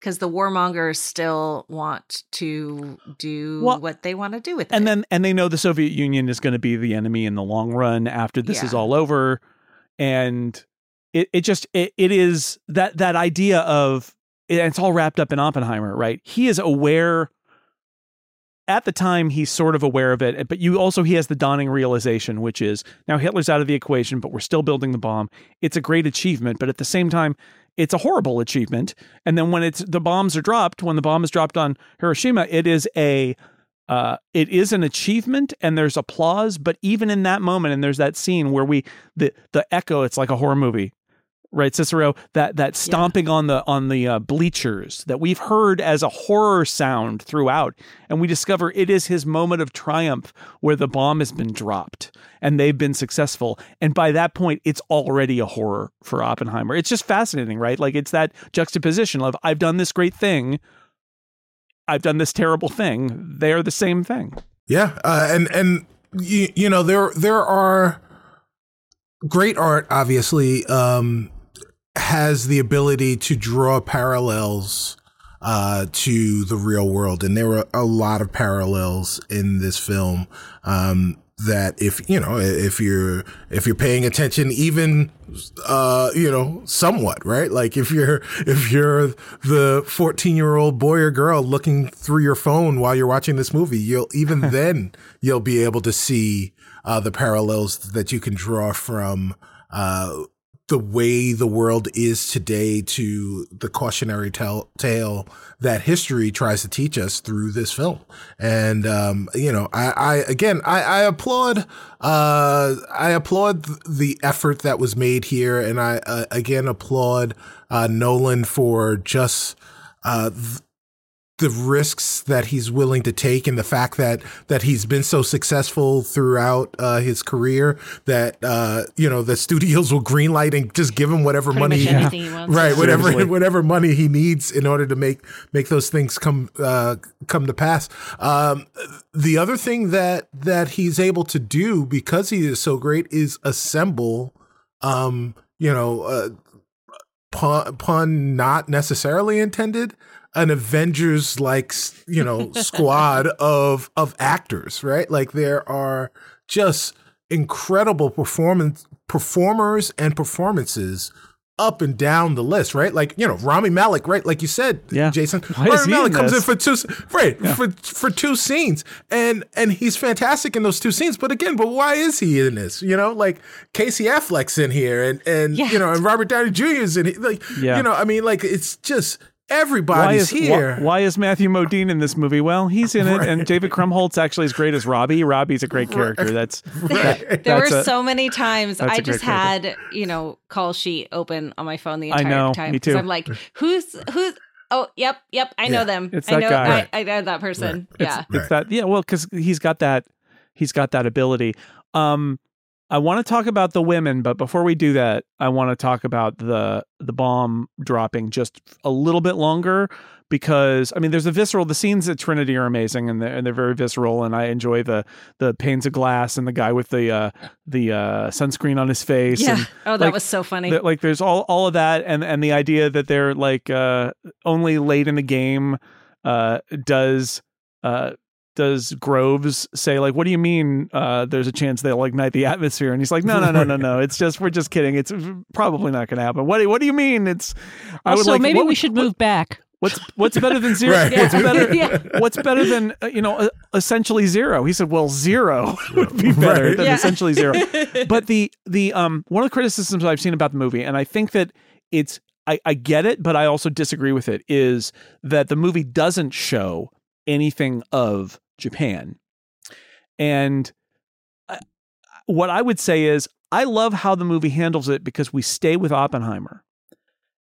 because the warmongers still want to do Well, what they want to do with it. And then and they know the Soviet Union is going to be the enemy in the long run after this is all over. And it, it just it, it is that that idea of and it's all wrapped up in Oppenheimer, right? He is aware at the time he's sort of aware of it, but you also he has the dawning realization, which is now Hitler's out of the equation, but we're still building the bomb. It's a great achievement, but at the same time, it's a horrible achievement. And then when it's the bombs are dropped, when the bomb is dropped on Hiroshima, it is a uh, it is an achievement and there's applause, but even in that moment, and there's that scene where we the the echo, it's like a horror movie, right, Cicero? That that stomping on the on the uh, bleachers that we've heard as a horror sound throughout, and we discover it is his moment of triumph where the bomb has been dropped and they've been successful, and by that point, it's already a horror for Oppenheimer. It's just fascinating, right? Like it's that juxtaposition of I've done this great thing. I've done this terrible thing. They're the same thing. Yeah, uh, and and you, you know there there are great art. Obviously, um, has the ability to draw parallels uh, to the real world, and there were a lot of parallels in this film. Um, that if you know if you're if you're paying attention even uh you know somewhat right like if you're if you're the 14 year old boy or girl looking through your phone while you're watching this movie you'll even then you'll be able to see uh the parallels that you can draw from uh the way the world is today to the cautionary tale, tale that history tries to teach us through this film. And, um, you know, I, I again, I, I applaud, uh, I applaud the effort that was made here. And I, uh, again, applaud, uh, Nolan for just, uh, th- the risks that he's willing to take and the fact that that he's been so successful throughout uh, his career that uh, you know the studios will greenlight and just give him whatever Pretty money much he- he wants. right whatever Seriously. whatever money he needs in order to make make those things come uh, come to pass um, the other thing that that he's able to do because he is so great is assemble um, you know uh, pun, pun not necessarily intended an avengers like you know squad of of actors right like there are just incredible performance performers and performances up and down the list, right? Like you know, Rami Malek, right? Like you said, Yeah. Jason. Why Rami in comes in for two, right? For for two scenes, and and he's fantastic in those two scenes. But again, but why is he in this? You know, like Casey Affleck's in here, and and Yeah. you know, and Robert Downey Jr. is in here. Like Yeah. you know, I mean, like it's just Why everybody's is here. Why, why is Matthew Modine in this movie? Well, he's in it, and David Krumholtz actually is great as Robbie. Robbie's a great character. That's that- There that's were a- so many times I a I great just character. had, you know, call sheet open on my phone the entire I entire know, time. me 'cause too. I'm like, who's who's oh, yep, yep, I know Yeah, them. it's I that know guy. I, I know that person. Right. Yeah. It's that yeah, well, because he's got that he's got that ability. Um, I want to talk about the women, but before we do that, I want to talk about the the bomb dropping just a little bit longer because I mean, there's a visceral. The scenes at Trinity are amazing and they're, and they're very visceral, and I enjoy the the panes of glass and the guy with the uh, the uh, sunscreen on his face. Yeah. and, Oh, that like, was so funny. that, like there's all all of that and and the idea that they're like uh only late in the game uh does uh does Groves say like what do you mean uh there's a chance they'll ignite the atmosphere and he's like no no no no no it's just we're just kidding it's probably not going to happen what do, what do you mean it's I would Also, like maybe what- we should what- move back. What's what's better than zero? Right. What's better? Yeah. What's better than uh, you know uh, essentially zero? He said, "Well, zero would be better Right. than Yeah. essentially zero. But the the um one of the criticisms I've seen about the movie, and I think that it's I, I get it, but I also disagree with it, is that the movie doesn't show anything of Japan, and I, what I would say is I love how the movie handles it because we stay with Oppenheimer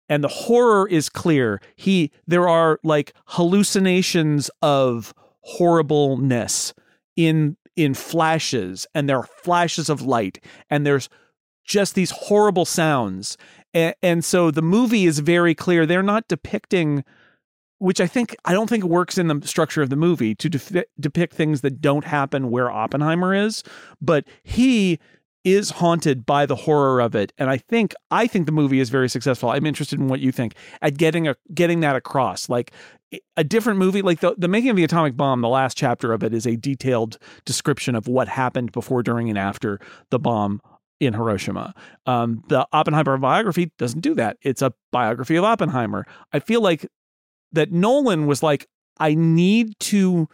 and the horror is clear. He there are like hallucinations of horribleness in in flashes and there are flashes of light and there's just these horrible sounds. And, and so the movie is very clear. They're not depicting which I think I don't think works in the structure of the movie to depict things that don't happen where Oppenheimer is, but he is haunted by the horror of it and i think i think the movie is very successful. I'm interested in what you think at getting a getting that across. Like a different movie like the, the making of the atomic bomb the last chapter of it is a detailed description of what happened before during and after the bomb in hiroshima. Um, the oppenheimer biography doesn't do that. It's a biography of oppenheimer. I feel like that nolan was like i need to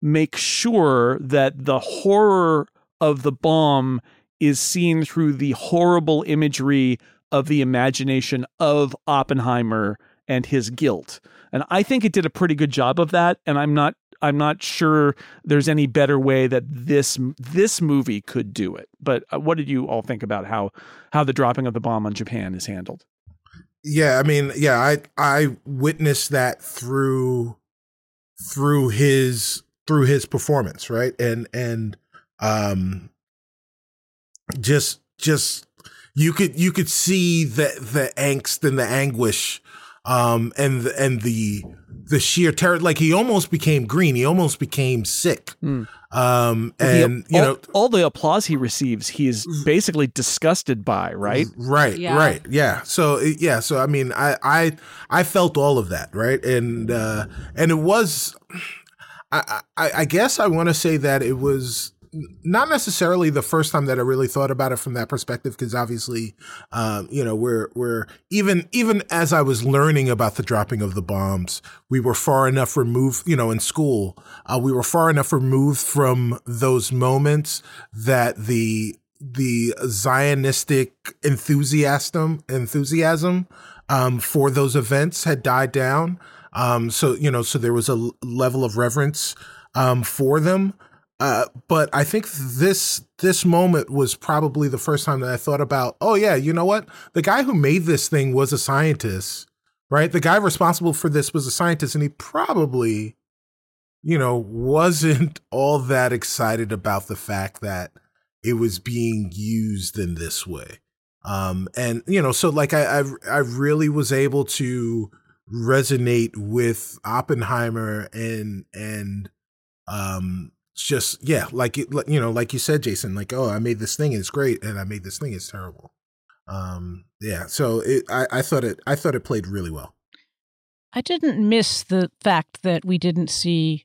make sure that the horror of the bomb is seen through the horrible imagery of the imagination of Oppenheimer and his guilt. And I think it did a pretty good job of that and I'm not I'm not sure there's any better way that this this movie could do it. But uh, what did you all think about how how the dropping of the bomb on Japan is handled? Yeah, I mean, yeah, I I witnessed that through through his through his performance, right? And and um just just you could you could see the the angst and the anguish um and the, and the the sheer terror like he almost became green he almost became sick Hmm. um The- and you all, know all the applause he receives, he is basically disgusted by, right? Right, Yeah. right, yeah. So yeah, so I mean, I I I felt all of that, right, and uh and it was, I I, I guess I want to say that it was not necessarily the first time that I really thought about it from that perspective, because obviously, um, you know, we're we're even even as I was learning about the dropping of the bombs, we were far enough removed, you know, in school, uh, we were far enough removed from those moments that the the Zionistic enthusiasm enthusiasm um, for those events had died down. Um, so you know, so there was a level of reverence um, for them. Uh, but I think this this moment was probably the first time that I thought about, oh yeah, you know what? The guy who made this thing was a scientist, right? The guy responsible for this was a scientist, and he probably, you know, wasn't all that excited about the fact that it was being used in this way. Um, and you know, so like I, I, I really was able to resonate with Oppenheimer and and um just yeah, like you know, like you said, Jason, like oh, I made this thing, it's great, and I made this thing, it's terrible. Um, yeah, so it, I, I thought it, I thought it played really well. I didn't miss the fact that we didn't see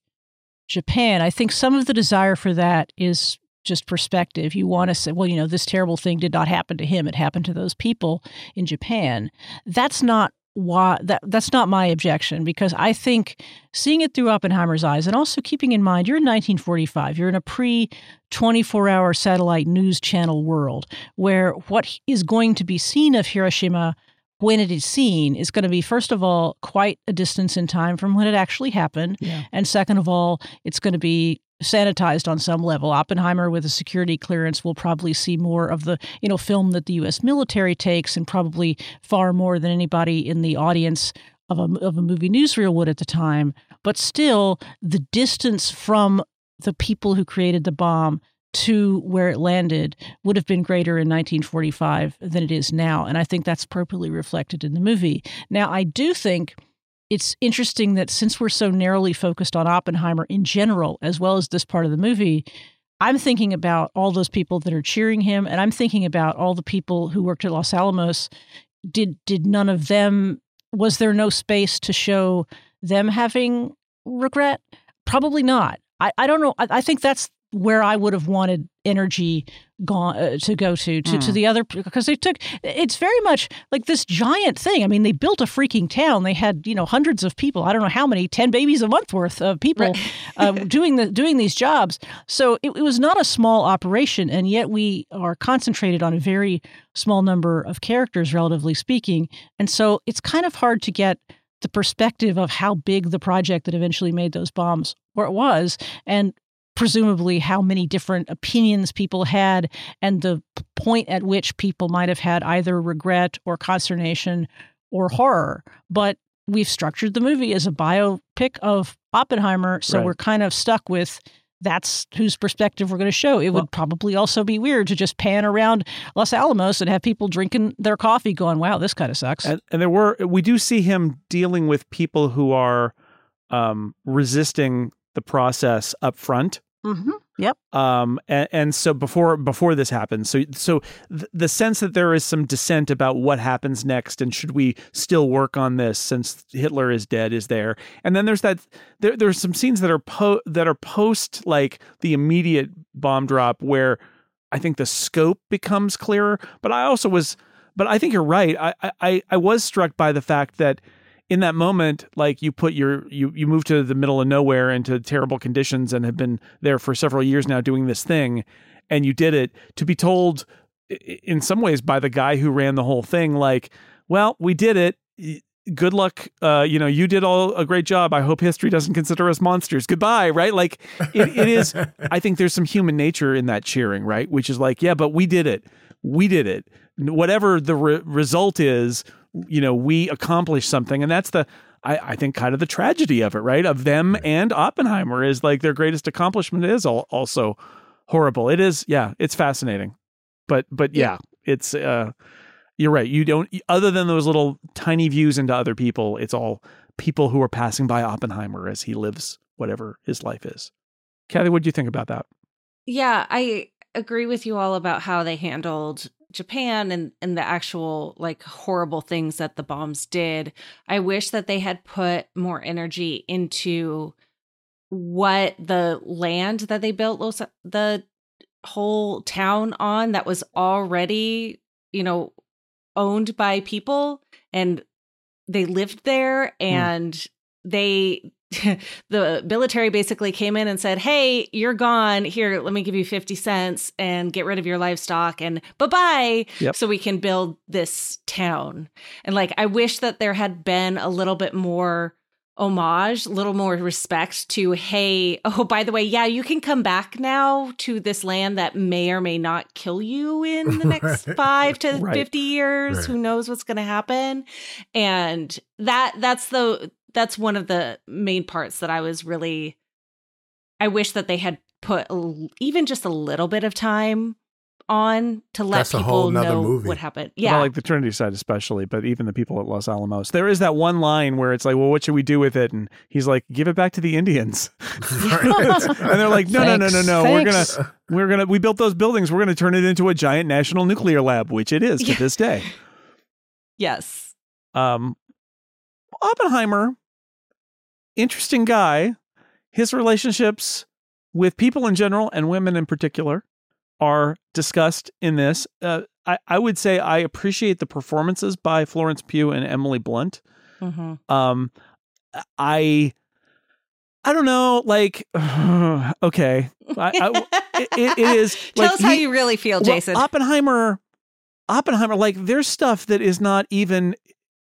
Japan. I think some of the desire for that is just perspective. You want to say, well, you know, this terrible thing did not happen to him; it happened to those people in Japan. That's not why that that's not my objection because I think seeing it through Oppenheimer's eyes and also keeping in mind you're in 1945 you're in a pre 24 hour satellite news channel world where what is going to be seen of Hiroshima when it is seen is going to be first of all quite a distance in time from when it actually happened Yeah. and second of all it's going to be sanitized on some level oppenheimer with a security clearance will probably see more of the you know film that the us military takes and probably far more than anybody in the audience of a, of a movie newsreel would at the time but still the distance from the people who created the bomb to where it landed would have been greater in 1945 than it is now. And I think that's appropriately reflected in the movie. Now, I do think it's interesting that since we're so narrowly focused on Oppenheimer in general, as well as this part of the movie, I'm thinking about all those people that are cheering him, and I'm thinking about all the people who worked at Los Alamos. Did did none of them? Was there no space to show them having regret? Probably not. I, I don't know. I, I think that's where I would have wanted energy gone uh, to go to to, to the other because they took it's very much like this giant thing. I mean, they built a freaking town. They had you know hundreds of people. I don't know how many, ten babies a month worth of people uh, doing the doing these jobs. So it, it was not a small operation, and yet we are concentrated on a very small number of characters, relatively speaking. And so it's kind of hard to get the perspective of how big the project that eventually made those bombs or it was and presumably how many different opinions people had and the point at which people might have had either regret or consternation or horror but we've structured the movie as a biopic of oppenheimer so Right. we're kind of stuck with that's whose perspective we're going to show. It Well- would probably also be weird to just pan around Los Alamos and have people drinking their coffee going, wow, this kind of sucks. And, and there were we do see him dealing with people who are um, resisting the process up front. mm-hmm. Yep. Um, and, and so before before this happens, so so th- the sense that there is some dissent about what happens next, and should we still work on this since Hitler is dead, is there? And then there's that there there's some scenes that are po that are post like the immediate bomb drop where I think the scope becomes clearer. But I also was, but I think you're right. I I I was struck by the fact that in that moment, like you put your you you move to the middle of nowhere into terrible conditions and have been there for several years now doing this thing, and you did it to be told in some ways by the guy who ran the whole thing, like, well, we did it. Good luck. Uh, you know, you did all a great job. I hope history doesn't consider us monsters. Goodbye. Right? Like it, it is. I think there's some human nature in that cheering, right? Which is like, yeah, but we did it. We did it. Whatever the re- result is, you know, we accomplish something, and that's the. I, I think kind of the tragedy of it, right? Of them and Oppenheimer is like their greatest accomplishment is al- also horrible. It is, yeah, it's fascinating, but but yeah, it's uh, you're right. You don't other than those little tiny views into other people. It's all people who are passing by Oppenheimer as he lives whatever his life is. Kathy, what do you think about that? Yeah, I agree with you all about how they handled Japan and and the actual like horrible things that the bombs did. I wish that they had put more energy into what the land that they built Los, the whole town on that was already, you know, owned by people and they lived there hmm. and they the military basically came in and said, "Hey, you're gone. Here, let me give you 50 cents and get rid of your livestock and bye-bye Yep. so we can build this town." And like I wish that there had been a little bit more homage, a little more respect to, "Hey, oh, by the way, yeah, you can come back now to this land that may or may not kill you in the next 5 to Right. 50 years. Right. Who knows what's going to happen?" And that that's the that's one of the main parts that I was really I wish that they had put a l- even just a little bit of time on to let That's a people whole know movie. what happened. Yeah. Yeah. like the Trinity site especially, but even the people at Los Alamos. There is that one line where it's like, well, what should we do with it? And he's like, give it back to the Indians. and they're like, no, no, no, no, no. We're gonna we're gonna we built those buildings, we're gonna turn it into a giant national nuclear lab, which it is to this day. yes. Um Oppenheimer, interesting guy. His relationships with people in general and women in particular are discussed in this. Uh, I, I would say I appreciate the performances by Florence Pugh and Emily Blunt. hmm Um, I, I don't know, like, okay, I, I, it, it is. Tell like, us how he- you really feel, well, Jason. Oppenheimer, Oppenheimer, like there's stuff that is not even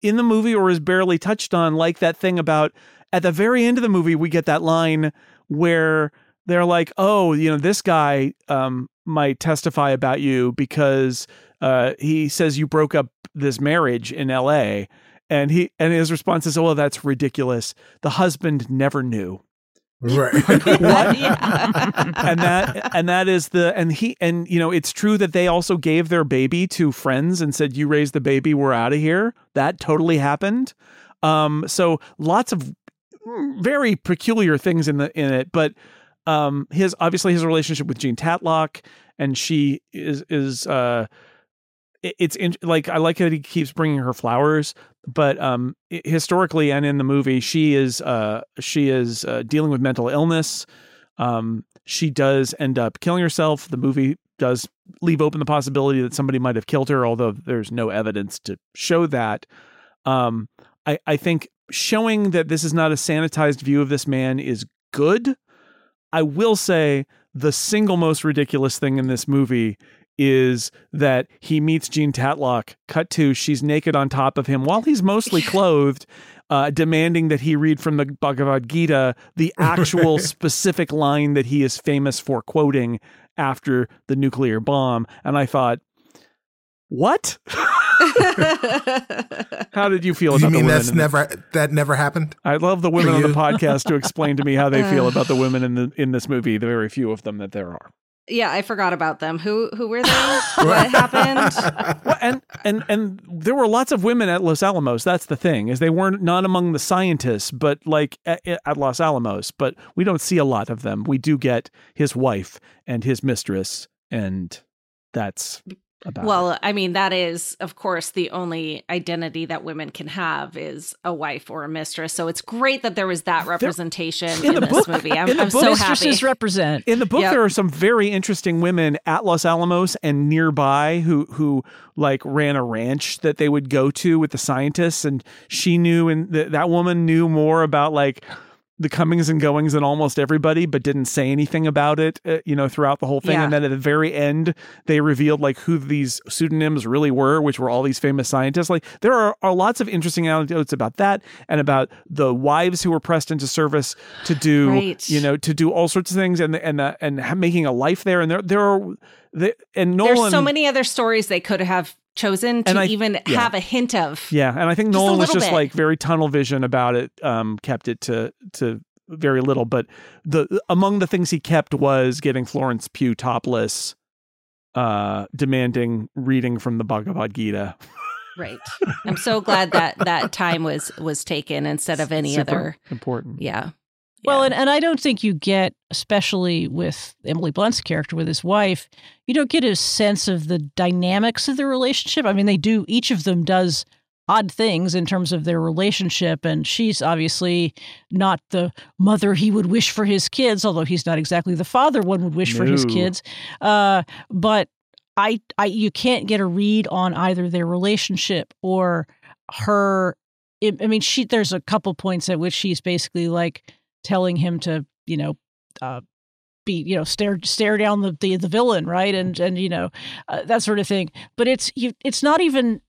in the movie or is barely touched on, like that thing about at the very end of the movie, we get that line where they're like, oh, you know, this guy um, might testify about you because uh, he says you broke up this marriage in L.A. And he and his response is, "Oh, well, that's ridiculous. The husband never knew." Right. What? Yeah. and that and that is the and he and you know it's true that they also gave their baby to friends and said you raise the baby we're out of here that totally happened um so lots of very peculiar things in the in it but um his obviously his relationship with Jean Tatlock and she is is uh it- it's in, like I like that he keeps bringing her flowers, but um, historically and in the movie, she is uh, she is uh, dealing with mental illness. Um, she does end up killing herself. The movie does leave open the possibility that somebody might have killed her, although there's no evidence to show that. Um, I, I think showing that this is not a sanitized view of this man is good. I will say the single most ridiculous thing in this movie is that he meets Jean Tatlock. Cut to she's naked on top of him while he's mostly clothed, uh, demanding that he read from the Bhagavad Gita the actual specific line that he is famous for quoting after the nuclear bomb. And I thought, what? How did you feel you about the mean women? that's in the- never that never happened? I love the women on the podcast to explain to me how they feel about the women in the in this movie. The very few of them that there are. Yeah, I forgot about them. Who who were they? what happened? Well, and and and there were lots of women at Los Alamos. That's the thing is they weren't not among the scientists, but like at, at Los Alamos. But we don't see a lot of them. We do get his wife and his mistress, and that's about it. Well, I mean, that is, of course, the only identity that women can have is a wife or a mistress. So it's great that there was that representation in in, the this book- movie. I'm, in the I'm book- so Mistresses happy. represent. In the book, Yep. there are some very interesting women at Los Alamos and nearby who who like ran a ranch that they would go to with the scientists, and she knew, and th- that woman knew more about like the comings and goings than almost everybody, but didn't say anything about it, uh, you know, throughout the whole thing. Yeah. And then at the very end, they revealed like who these pseudonyms really were, which were all these famous scientists. Like there are, are lots of interesting anecdotes about that and about the wives who were pressed into service to do, Right. you know, to do all sorts of things and and uh, and making a life there. And there there are, the, and Nolan. There's so many other stories they could have chosen to I- even yeah. have a hint of. Yeah, and I think Just Nolan was just bit. like very tunnel vision about it. Um, kept it to to very little, but the among the things he kept was getting Florence Pugh topless, uh, demanding reading from the Bhagavad Gita. Right. I'm so glad that that time was was taken instead of any Super other. important. Yeah. Well, Yeah. and, and I don't think you get, especially with Emily Blunt's character with his wife, you don't get a sense of the dynamics of the relationship. I mean, they do, each of them does odd things in terms of their relationship. And she's obviously not the mother he would wish for his kids, although he's not exactly the father one would wish for his kids. Uh, but I, I, you can't get a read on either their relationship or her. I mean, she. There's a couple points at which she's basically like telling him to, you know, uh, be, you know, stare stare down the the, the villain, right, and and you know, uh, that sort of thing. But it's you. It's not even.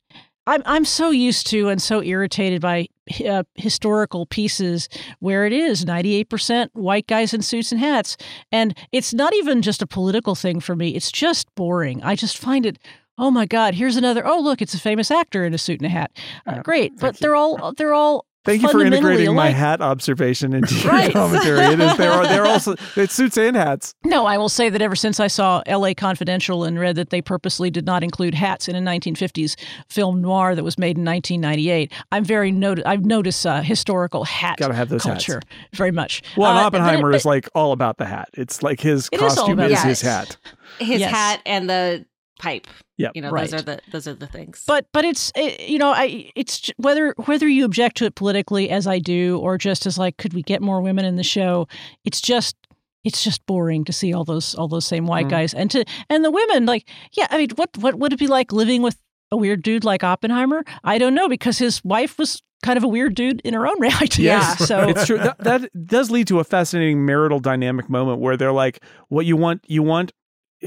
I'm I'm so used to and so irritated by uh, historical pieces where it is 98% white guys in suits and hats, and it's not even just a political thing for me. It's just boring. I just find it. Oh my God! Here's another. Oh look, it's a famous actor in a suit and a hat. Uh, great, but they're all they're all. Thank you for fundamentally integrating my hat observation into your Right. commentary. It is there are they're also it suits and hats. No, I will say that ever since I saw L.A. Confidential and read that they purposely did not include hats in a 1950s film noir that was made in 1998, I'm very noted. I've noticed uh, historical hat Gotta have those hats. culture very much. Well, and Uh, Oppenheimer but- is like all about the hat. It's like his It is all costume about is, the his hat. hat. His Yes. hat and the pipe. Yeah, You know, Right. those are the those are the things. But but it's it, you know I it's whether whether you object to it politically as I do or just as like could we get more women in the show? It's just it's just boring to see all those all those same white Mhm. guys and to and the women like yeah I mean what what would it be like living with a weird dude like Oppenheimer? I don't know because his wife was kind of a weird dude in her own right. Yeah. so it's true. That, that does lead to a fascinating marital dynamic moment where they're like, "What you want? You want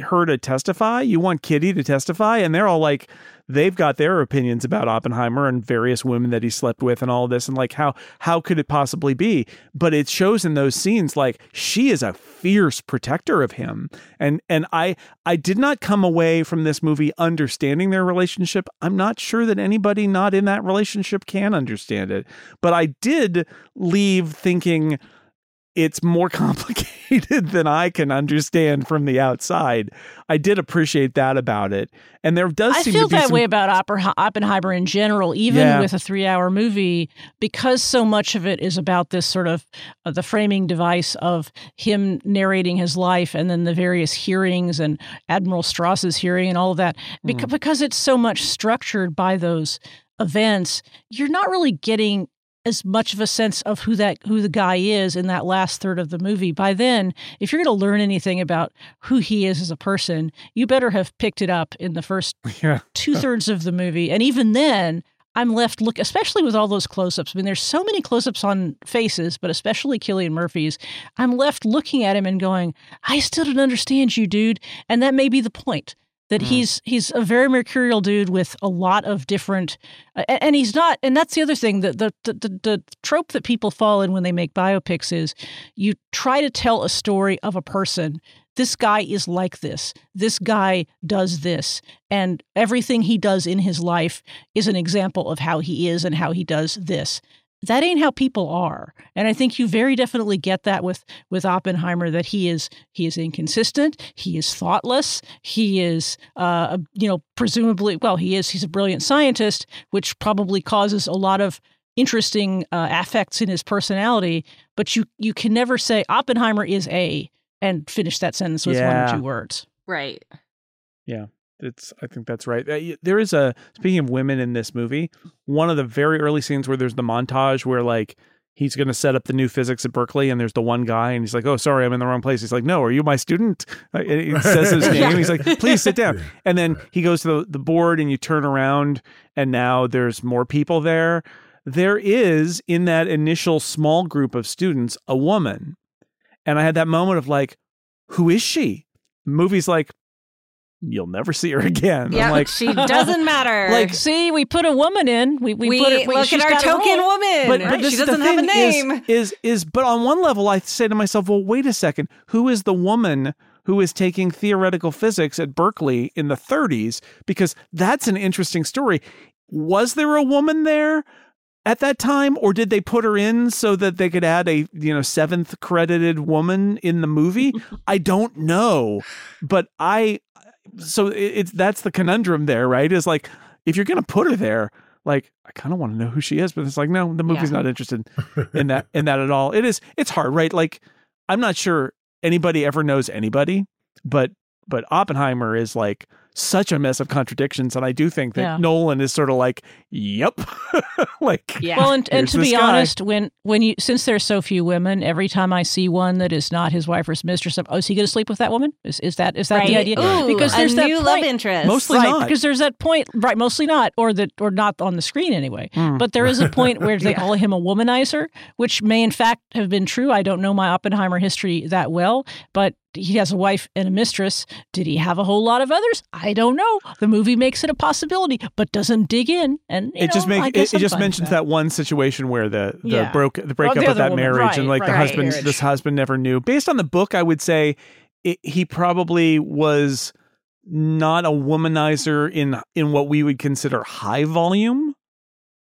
her to testify? You want Kitty to testify?" And they're all like, they've got their opinions about Oppenheimer and various women that he slept with and all this, and like how how could it possibly be? But it shows in those scenes like she is a fierce protector of him, and and I I did not come away from this movie understanding their relationship. I'm not sure that anybody not in that relationship can understand it, but I did leave thinking it's more complicated than I can understand from the outside. I did appreciate that about it, and there does I seem feel to be that some, way about Oppenheimer in general, even Yeah. with a three-hour movie, because so much of it is about this sort of uh, the framing device of him narrating his life, and then the various hearings and Admiral Strauss's hearing and all of that. Because Mm. because it's so much structured by those events, you're not really getting as much of a sense of who that who the guy is in that last third of the movie. By then, if you're going to learn anything about who he is as a person, you better have picked it up in the first Yeah. two thirds of the movie. And even then, I'm left look, especially with all those close ups. I mean, there's so many close ups on faces, but especially Cillian Murphy's. I'm left looking at him and going, I still don't understand you, dude. And that may be the point. That he's he's a very mercurial dude with a lot of different, uh, and he's not. And that's the other thing. that the, the the the trope that people fall in when they make biopics is you try to tell a story of a person this guy is like this. This guy does this. And everything he does in his life is an example of how he is and how he does this. That ain't how people are. And I think you very definitely get that with with Oppenheimer that he is he is inconsistent, he is thoughtless, he is uh you know presumably well he is he's a brilliant scientist which probably causes a lot of interesting uh, affects in his personality, but you you can never say Oppenheimer is a and finish that sentence with one or two words. right. It's I think that's right. Uh, There is a speaking of women in this movie, one of the very early scenes where there's the montage where like he's going to set up the new physics at Berkeley and there's the one guy and he's like, "Oh, sorry, I'm in the wrong place." He's like, "No, are you my student?" Uh, He says his name. He's like, "Please sit down." And then he goes to the, the board and you turn around and now there's more people there. There is in that initial small group of students a woman. And I had that moment of like, "Who is she?" Movie's like, "You'll never see her again." Yeah, I'm like, she doesn't matter. Like, See, we put a woman in. We we, we, put it, we look she's at our token woman. but, right? but she doesn't have a name. Is, is is but on one level I say to myself, well, wait a second, who is the woman who is taking theoretical physics at Berkeley in the 30s? Because that's an interesting story. Was there a woman there? At that time, or did they put her in so that they could add a you know seventh credited woman in the movie? I don't know, but I so it, it's that's the conundrum there, right? Is like if you're gonna put her there, like I kind of want to know who she is, but it's like no, the movie's Yeah. not interested in that in that at all. It is it's hard, right? Like I'm not sure anybody ever knows anybody, but but Oppenheimer is like such a mess of contradictions. And I do think that Yeah. Nolan is sort of like, yep. like, Yeah. Well, and, and to be guy. honest, when when you since there's so few women, every time I see one that is not his wife or his mistress, I'm, oh, is he going to sleep with that woman? Is is that is that the idea? Ooh, because there's a that new point, love interest. Mostly right? not. Because there's that point, right? Mostly not, or that or not on the screen anyway. Hmm. But there is a point where they call him a womanizer, which may in fact have been true. I don't know my Oppenheimer history that well, but he has a wife and a mistress. Did he have a whole lot of others? I don't know. The movie makes it a possibility, but doesn't dig in. And you it just know, I makes it, it just mentions that. that one situation where the the Yeah. broke the breakup the of that woman, marriage and right, like the right, husband marriage. this husband never knew. Based on the book, I would say it, he probably was not a womanizer in in what we would consider high volume,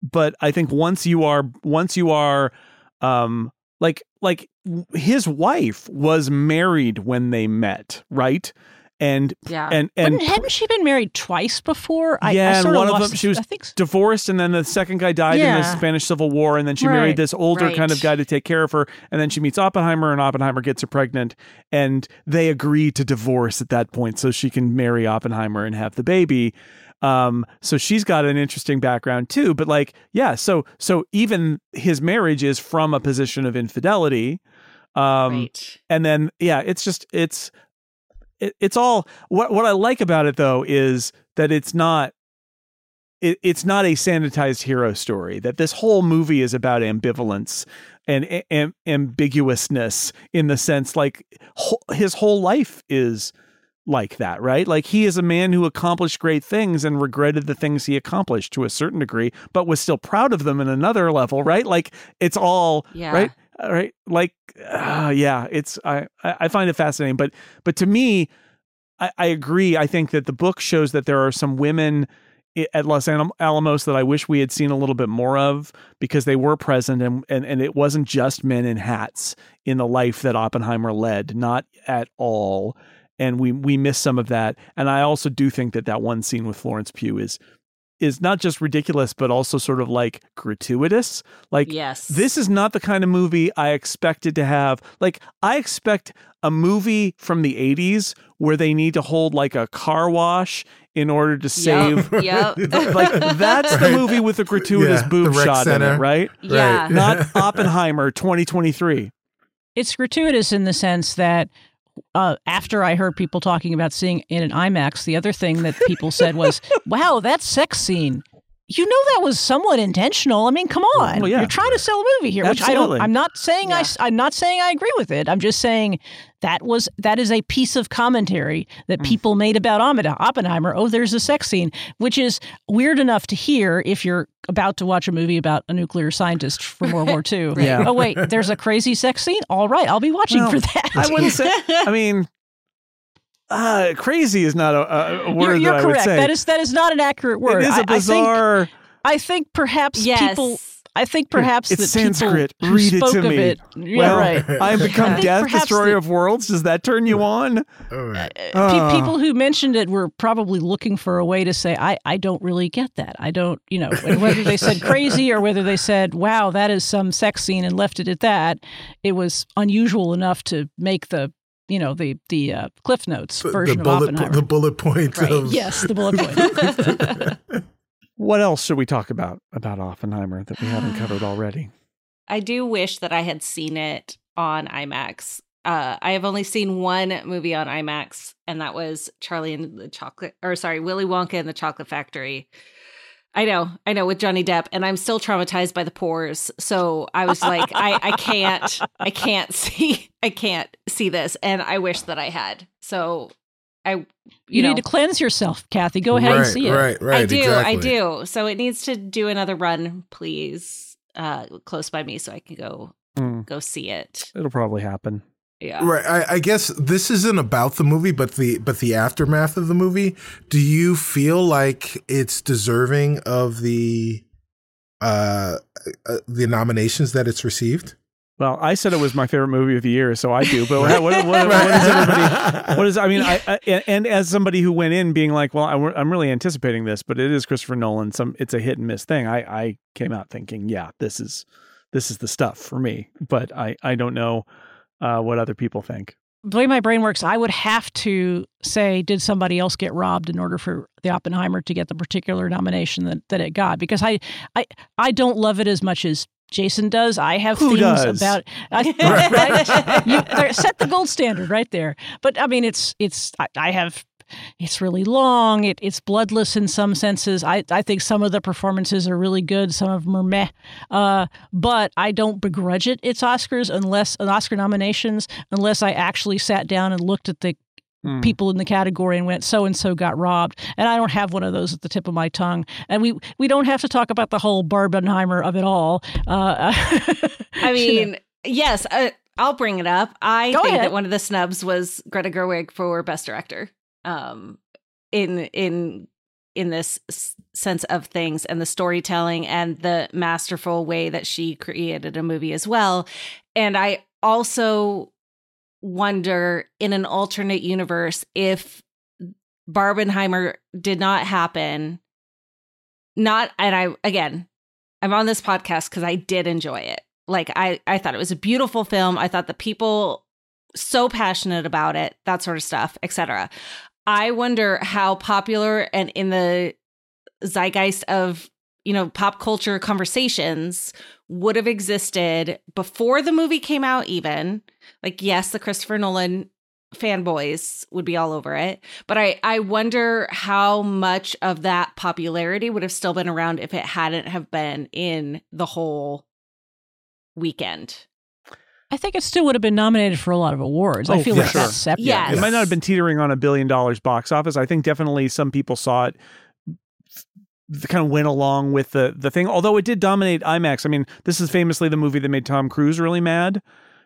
but I think once you are once you are um like like his wife was married when they met, right? And Yeah. and and Wouldn't- hadn't she been married twice before? I, Yeah, I and one of them- she was so. divorced and then the second guy died in the Spanish Civil War and then she married this older Right. kind of guy to take care of her and then she meets Oppenheimer and Oppenheimer gets her pregnant and they agree to divorce at that point so she can marry Oppenheimer and have the baby um so she's got an interesting background too but like yeah so so even his marriage is from a position of infidelity um right. and then yeah it's just it's it, it's all what what i like about it though is that it's not it, it's not a sanitized hero story that this whole movie is about ambivalence and a- am, ambiguousness in the sense like whole, his whole life is like that right? Like he is a man who accomplished great things and regretted the things he accomplished to a certain degree but was still proud of them in another level right? Like it's all Yeah. right? All right? Like uh, yeah it's I, I I find it fascinating but but to me I, I agree. I think that the book shows that there are some women at los alamos that i wish we had seen a little bit more of because they were present and, and and it wasn't just men in hats in the life that oppenheimer led not at all and we we miss some of that and i also do think that that one scene with florence pugh is is not just ridiculous but also sort of like gratuitous like yes. this is not the kind of movie I expected to have. Like, I expect a movie from the 80s where they need to hold like a car wash in order to save. Yep. yep. like, that's the movie with the gratuitous Yeah, boob the rec shot in center. it, right? yeah. Not Oppenheimer 2023. It's gratuitous in the sense that uh, after I heard people talking about seeing it in IMAX, the other thing that people said was, "Wow, that sex scene." You know that was somewhat intentional. I mean, come on, Well, yeah. you're trying to sell a movie here, which I don't. I'm not saying I. Yeah. I'm not saying I agree with it. I'm just saying that was that is a piece of commentary that mm. people made about Oppenheimer. Oh, there's a sex scene, which is weird enough to hear if you're about to watch a movie about a nuclear scientist from World War II. Yeah. Oh wait, there's a crazy sex scene. All right, I'll be watching Well, for that. I wouldn't say, I mean, uh, crazy is not a, a word you're you're that I would correct. say. That is that is not an accurate word. It is a bizarre. I think, I think perhaps yes. people. I think perhaps it's that Sanskrit. people who Read it to me. it. Yeah, well, right. I've become I think death, perhaps destroyer the- of worlds. Does that turn you on? All right. Pe- Ah. people who mentioned it were probably looking for a way to say, I, I don't really get that. I don't, you know, whether they said crazy or whether they said, wow, that is some sex scene and left it at that, it was unusual enough to make the, you know, the the uh, Cliff Notes The- version the of bullet, Oppenheimer. the bullet point Right. of yes, the bullet point. What else should we talk about about Oppenheimer that we haven't covered already? I do wish that I had seen it on IMAX. Uh, I have only seen one movie on IMAX, and that was Charlie and the Chocolate, or sorry, Willy Wonka and the Chocolate Factory. I know, I know, with Johnny Depp, and I'm still traumatized by the pores. So I was like, I, I can't, I can't see, I can't see this, and I wish that I had. So I, you, You know, need to cleanse yourself, Kathy. Go ahead right, and see it. Right, right. I do, exactly. I do. So it needs to do another run, please, uh, close by me, so I can go Hmm, go see it. it'll probably happen. Yeah. Right. I, I guess this isn't about the movie, but the but the aftermath of the movie. Do you feel like it's deserving of the uh, uh the nominations that it's received? Well, I said it was my favorite movie of the year, so I do. But what, what, what, what is everybody? What is? I mean, I, I and- and as somebody who went in being like, well, I, am really anticipating this, but it is Christopher Nolan. Some it's a hit and miss thing. I I came out thinking, yeah, this is this is the stuff for me. But I I don't know uh, what other people think. the way my brain works, I would have to say, did somebody else get robbed in order for the Oppenheimer to get the particular nomination that, that it got? Because I, I, I don't love it as much as Jason does. I have Who things does? about I, right? You, set the gold standard right there. But I mean, it's it's I, I have. It's really long. It, it's bloodless in some senses. I, I think some of the performances are really good. Some of them are meh. Uh, but I don't begrudge it. Its Oscars unless an Oscar nominations unless I actually sat down and looked at the Hmm. people in the category and went so and so got robbed and i don't have one of those at the tip of my tongue and we we don't have to talk about the whole barbenheimer of it all uh, I mean, yes, uh, I'll bring it up. I Go think ahead. that one of the snubs was Greta Gerwig for Best Director. Um, in in in this sense of things and the storytelling and the masterful way that she created a movie as well. And I also wonder in an alternate universe if Barbenheimer did not happen. Not, and I, again, I'm on this podcast because I did enjoy it. Like, I, I thought it was a beautiful film. I thought the people so passionate about it, that sort of stuff, etc. I wonder how popular and in the zeitgeist of you know pop culture conversations would have existed before the movie came out even. Like yes the christopher nolan fanboys would be all over it but i i wonder how much of that popularity would have still been around if it hadn't have been in the whole weekend i think it still would have been nominated for a lot of awards Oh, i feel for like sure. that's separate Yes. It might not have been teetering on a billion dollars box office. I think definitely some people saw it kind of went along with the the thing. Although it did dominate IMAX. I mean, this is famously the movie that made Tom Cruise really mad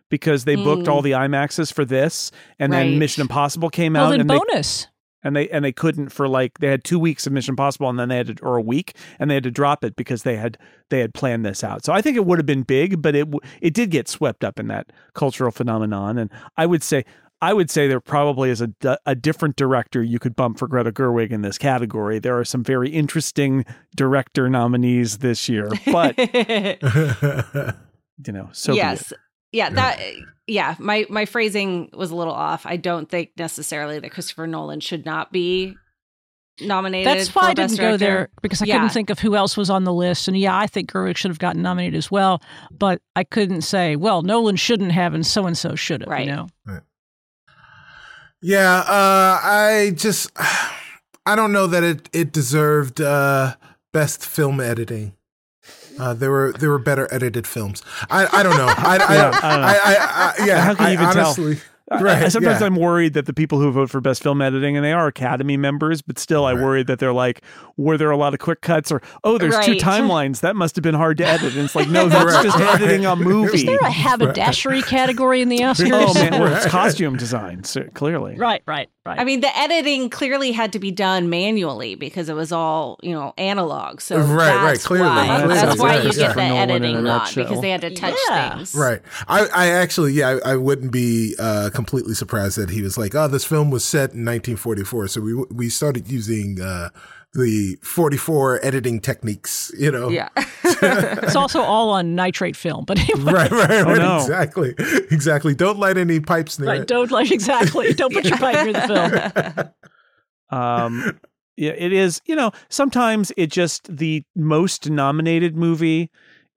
because they booked Mm. all the IMAXs for this, and then Mission Impossible came well out, then and they bonus and they and they couldn't for like they had two weeks of Mission Impossible, and then they had to, or a week, and they had to drop it because they had they had planned this out. So I think it would have been big, but it it did get swept up in that cultural phenomenon, and I would say. I would say there probably is a, a different director you could bump for Greta Gerwig in this category. There are some very interesting director nominees this year, but you know, so yes yeah that yeah my my phrasing was a little off i don't think necessarily that christopher nolan should not be nominated That's why for I didn't Best go Director. there because I Yeah. couldn't think of who else was on the list. And yeah, I think Gerwig should have gotten nominated as well, but I couldn't say, well, Nolan shouldn't have and so and so should have. Right. You know, Yeah, uh, I just I don't know that it it deserved uh, best film editing. Uh, there were there were better edited films. I I don't know. I I, Yeah, I don't. I, I, I, yeah. How can you even tell? honestly, I- Right, I, sometimes yeah. I'm worried that the people who vote for best film editing, and they are Academy members, but still, I worry that they're like, were there a lot of quick cuts, or oh, there's two timelines that must have been hard to edit. And it's like, no, that's Right, just right. editing a movie. is there a haberdashery category in the Oscars? oh man, well, it's costume design, so clearly. right, right, right. I mean, the editing clearly had to be done manually because it was all you know analog. So Right, that's right, clearly, why, clearly, that's why yeah, you yeah. get the For Nolan in a editing not because they had to touch Yeah. things. Right. I, I actually, yeah, I, I wouldn't be uh, completely surprised that he was like, oh, this film was set in 1944. So we we started using uh, the 44 editing techniques, you know? Yeah. it's also all on nitrate film, but anyway, Right, right, right. Oh, no. Exactly. Exactly. Don't light any pipes near right, it. don't light exactly. Don't put your pipe near the film. Um, yeah, it is. You know, sometimes it just the most nominated movie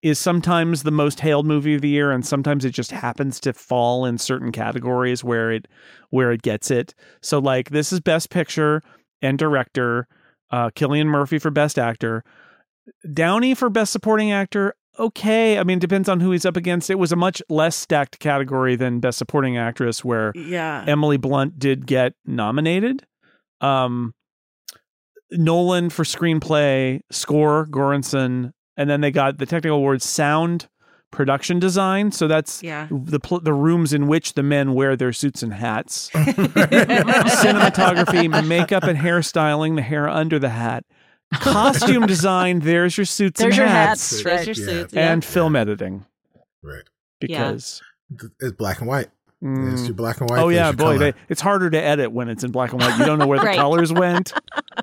is sometimes the most hailed movie of the year, and sometimes it just happens to fall in certain categories where it where it gets it. So, like, this is Best Picture and Director, uh, Cillian Murphy for Best Actor, Downey for Best Supporting Actor. Okay, I mean, depends on who he's up against. It was a much less stacked category than Best Supporting Actress, where yeah. Emily Blunt did get nominated. Um, Nolan for screenplay, score, Göransson, and then they got the technical awards sound, production design. So that's Yeah. the pl- the rooms in which the men wear their suits and hats. Cinematography, makeup and hairstyling, the hair under the hat. Costume design, there's your suits There's and your hats. hats. There's Right. your Yeah. suits. yeah. And film editing Right. because It's black and white. It's your black and white. Oh yeah, boy, they, it's harder to edit when it's in black and white. You don't know where the colors went.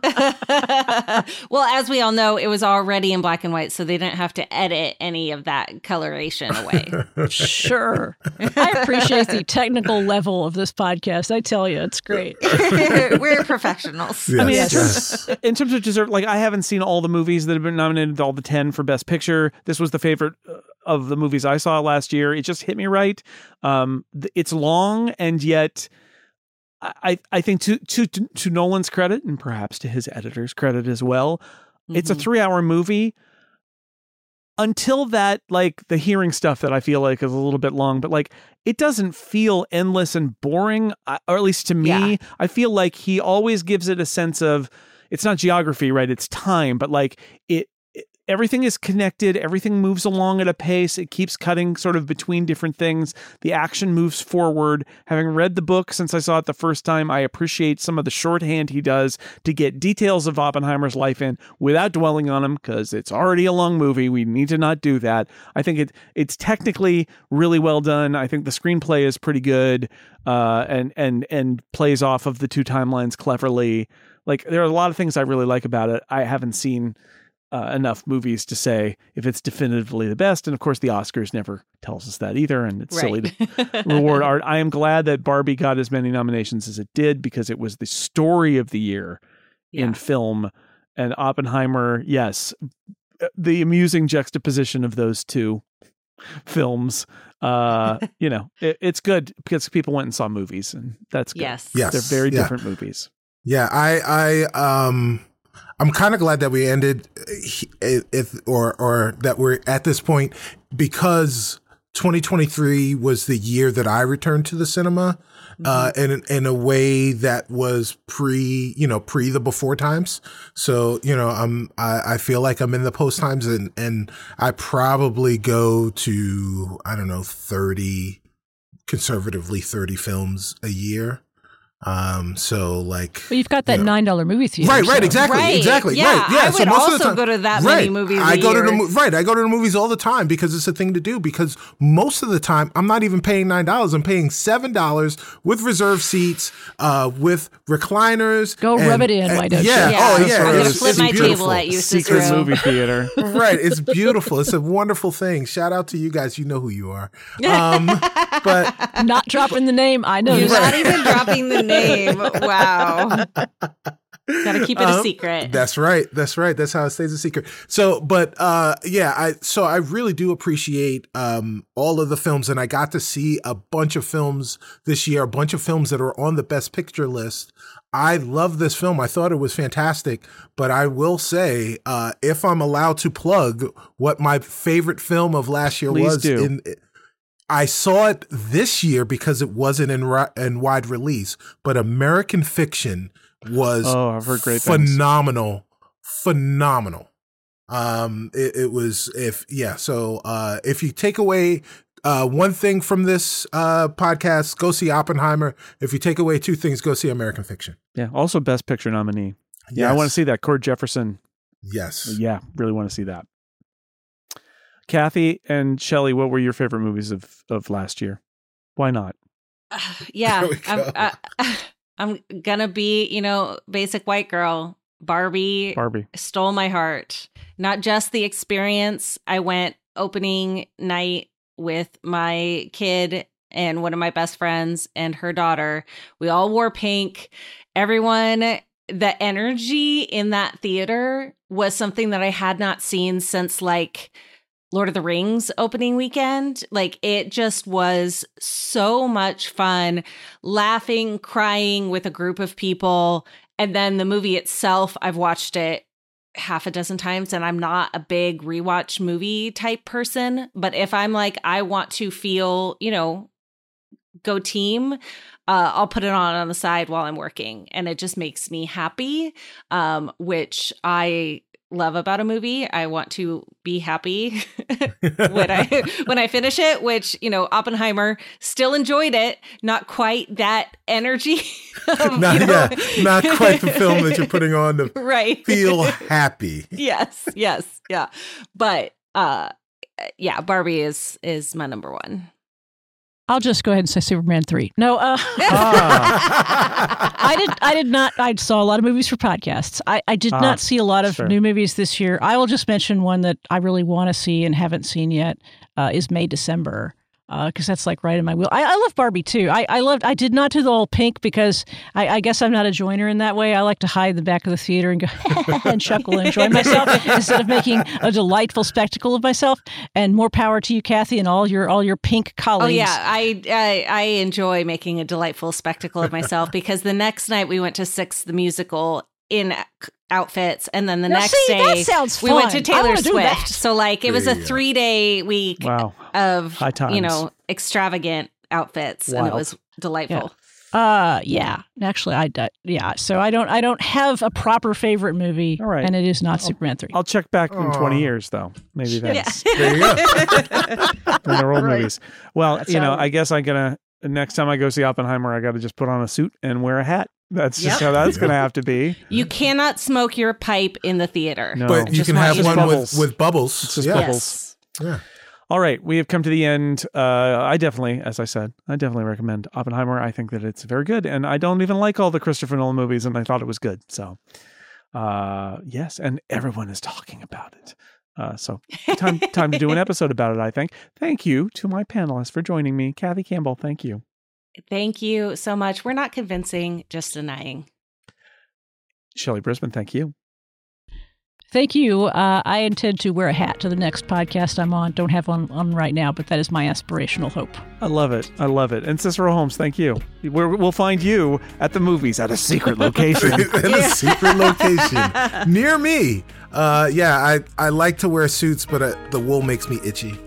well, as we all know, it was already in black and white, so they didn't have to edit any of that coloration away. Sure. I appreciate the technical level of this podcast. I tell you, it's great. We're professionals. Yes, I mean, in yes. terms, in terms of dessert, like I haven't seen all the movies that have been nominated, all the ten for Best Picture. This was the favorite uh, of the movies I saw last year. It just hit me right. Um, th- it's long, and yet, I I think to to to Nolan's credit, and perhaps to his editor's credit as well, it's a Mhm. three hour movie. Until that, like the hearing stuff that I feel like is a little bit long, but like it doesn't feel endless and boring, uh, or at least to me. Yeah. I feel like he always gives it a sense of it's not geography, right? It's time, but like it everything is connected, everything moves along at a pace. It keeps cutting sort of between different things. The action moves forward. Having read the book since I saw it the first time, I appreciate some of the shorthand he does to get details of Oppenheimer's life in without dwelling on him because it's already a long movie. We need to not do that. I think it it's technically really well done. I think the screenplay is pretty good uh, and and and plays off of the two timelines cleverly. Like there are a lot of things I really like about it. I haven't seen uh, enough movies to say if it's definitively the best, and of course the Oscars never tells us that either, and it's silly to reward art. I am glad that Barbie got as many nominations as it did because it was the story of the year in film, and Oppenheimer, yes, the amusing juxtaposition of those two films. Uh, you know, it, it's good because people went and saw movies, and that's good. Yes. Yes. They're very yeah. different movies. Yeah, I, I, um, I'm kind of glad that we ended, uh, if or or that we're at this point because 2023 was the year that I returned to the cinema, uh, in in a way that was pre, you know, pre the before times. So you know, I'm I, I feel like I'm in the post times, and and I probably go to I don't know 30, conservatively 30 films a year. Um, so like. But you've got that Yeah. nine dollar movie theater. Right, right, so- exactly, Right, exactly, yeah, right. Yeah, I so would most of the also time, go to that many right, movies I a go to the year. right. I go to the movies all the time because it's a thing to do. Because most of the time, I'm not even paying nine dollars. I'm paying seven dollars with reserved seats, uh, with recliners. Go and- rub it in, why don't you? yeah, Yeah, oh I'm yeah, gonna flip it's my table at you, Secret movie theater. right, it's beautiful. It's a wonderful thing. Shout out to you guys. You know who you are. Um, but Not dropping the name. I know. You're this. not even dropping the name. Wow. Got to keep it a Um, secret. That's right. That's right. That's how it stays a secret. So, but uh yeah, I so I really do appreciate um all of the films and I got to see a bunch of films this year, a bunch of films that are on the best picture list. I love this film. I thought it was fantastic, but I will say uh if I'm allowed to plug what my favorite film of last year Please was do. in I saw it this year because it wasn't in ri- in wide release, but American Fiction was Oh, I've heard great things. phenomenal, phenomenal. Um, it, it was if yeah. So uh, if you take away uh one thing from this uh podcast, go see Oppenheimer. If you take away two things, go see American Fiction. Yeah. Also, Best Picture nominee. Yeah, I want to see that. Cord Jefferson. Yes. Yeah, really want to see that. Kathy and Shelly, what were your favorite movies of of last year? Why not? yeah, There we I'm, go. uh, I'm gonna be, you know, basic white girl. Barbie Barbie. stole my heart. Not just the experience. I went opening night with my kid and one of my best friends and her daughter. We all wore pink. Everyone, the energy in that theater was something that I had not seen since like Lord of the Rings opening weekend. Like it just was so much fun, laughing, crying with a group of people. And then the movie itself, I've watched it half a dozen times and I'm not a big rewatch movie type person. But if I'm like, I want to feel, you know, go team, uh, I'll put it on on the side while I'm working. And it just makes me happy, um, which I love about a movie. I want to be happy when I when I finish it, which, you know, Oppenheimer still enjoyed it, not quite that energy. of, not, you know- yeah, not quite the film that you're putting on to right. feel happy. yes, yes, yeah. But uh yeah, Barbie is is my number one. I'll just go ahead and say Superman three. No, uh, Ah, I did. I did not. I saw a lot of movies for podcasts. I, I did Ah, not see a lot of sure. new movies this year. I will just mention one that I really want to see and haven't seen yet. Uh, is May December Uh, because that's like right in my wheel. I, I love Barbie too. I, I loved. I did not do the whole pink because I, I guess I'm not a joiner in that way. I like to hide in the back of the theater and go and chuckle and enjoy myself instead of making a delightful spectacle of myself. And more power to you, Kathy, and all your all your pink oh, colleagues. Oh yeah, I, I I enjoy making a delightful spectacle of myself because the next night we went to Six the musical in outfits, and then the Now, next see, that day sounds we went to Taylor Swift. So like it was There a three day week wow. of High times. you know extravagant outfits, and it was delightful. Uh, yeah. Actually, I uh, yeah. So I don't I don't have a proper favorite movie, All right. and it is not Superman three. I'll check back in Aw. 20 years, though. Maybe then. Yeah. There you go. when they're old Right. movies. Well, That's you know, how- I guess I'm gonna next time I go see Oppenheimer, I got to just put on a suit and wear a hat. That's just Yep. how that's gonna have to be. You cannot smoke your pipe in the theater. No. But you can have one bubbles. with, with bubbles. It's just yeah. bubbles. Yes. yeah. All right, we have come to the end. Uh, I definitely, as I said, I definitely recommend Oppenheimer. I think that it's very good, and I don't even like all the Christopher Nolan movies, and I thought it was good. So, uh, yes, and everyone is talking about it. Uh, so time time to do an episode about it. I think. Thank you to my panelists for joining me, Kathy Campbell. Thank you. Thank you so much. We're not convincing, just denying. Shelly Brisbin, thank you. Thank you. Uh, I intend to wear a hat to the next podcast I'm on. Don't have one on right now, but that is my aspirational hope. I love it. I love it. And Cicero Holmes, thank you. We're, we'll find you at the movies at a secret location. in a secret location near me. Uh, yeah, I, I like to wear suits, but uh, the wool makes me itchy.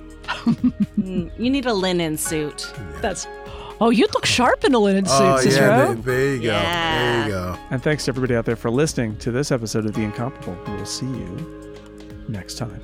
Mm, You need a linen suit. That's. Oh, you'd look sharp in a linen suit, oh Cicero. yeah, there, there you go. Yeah. There you go. and thanks to everybody out there for listening to this episode of The Incomparable. We will see you next time.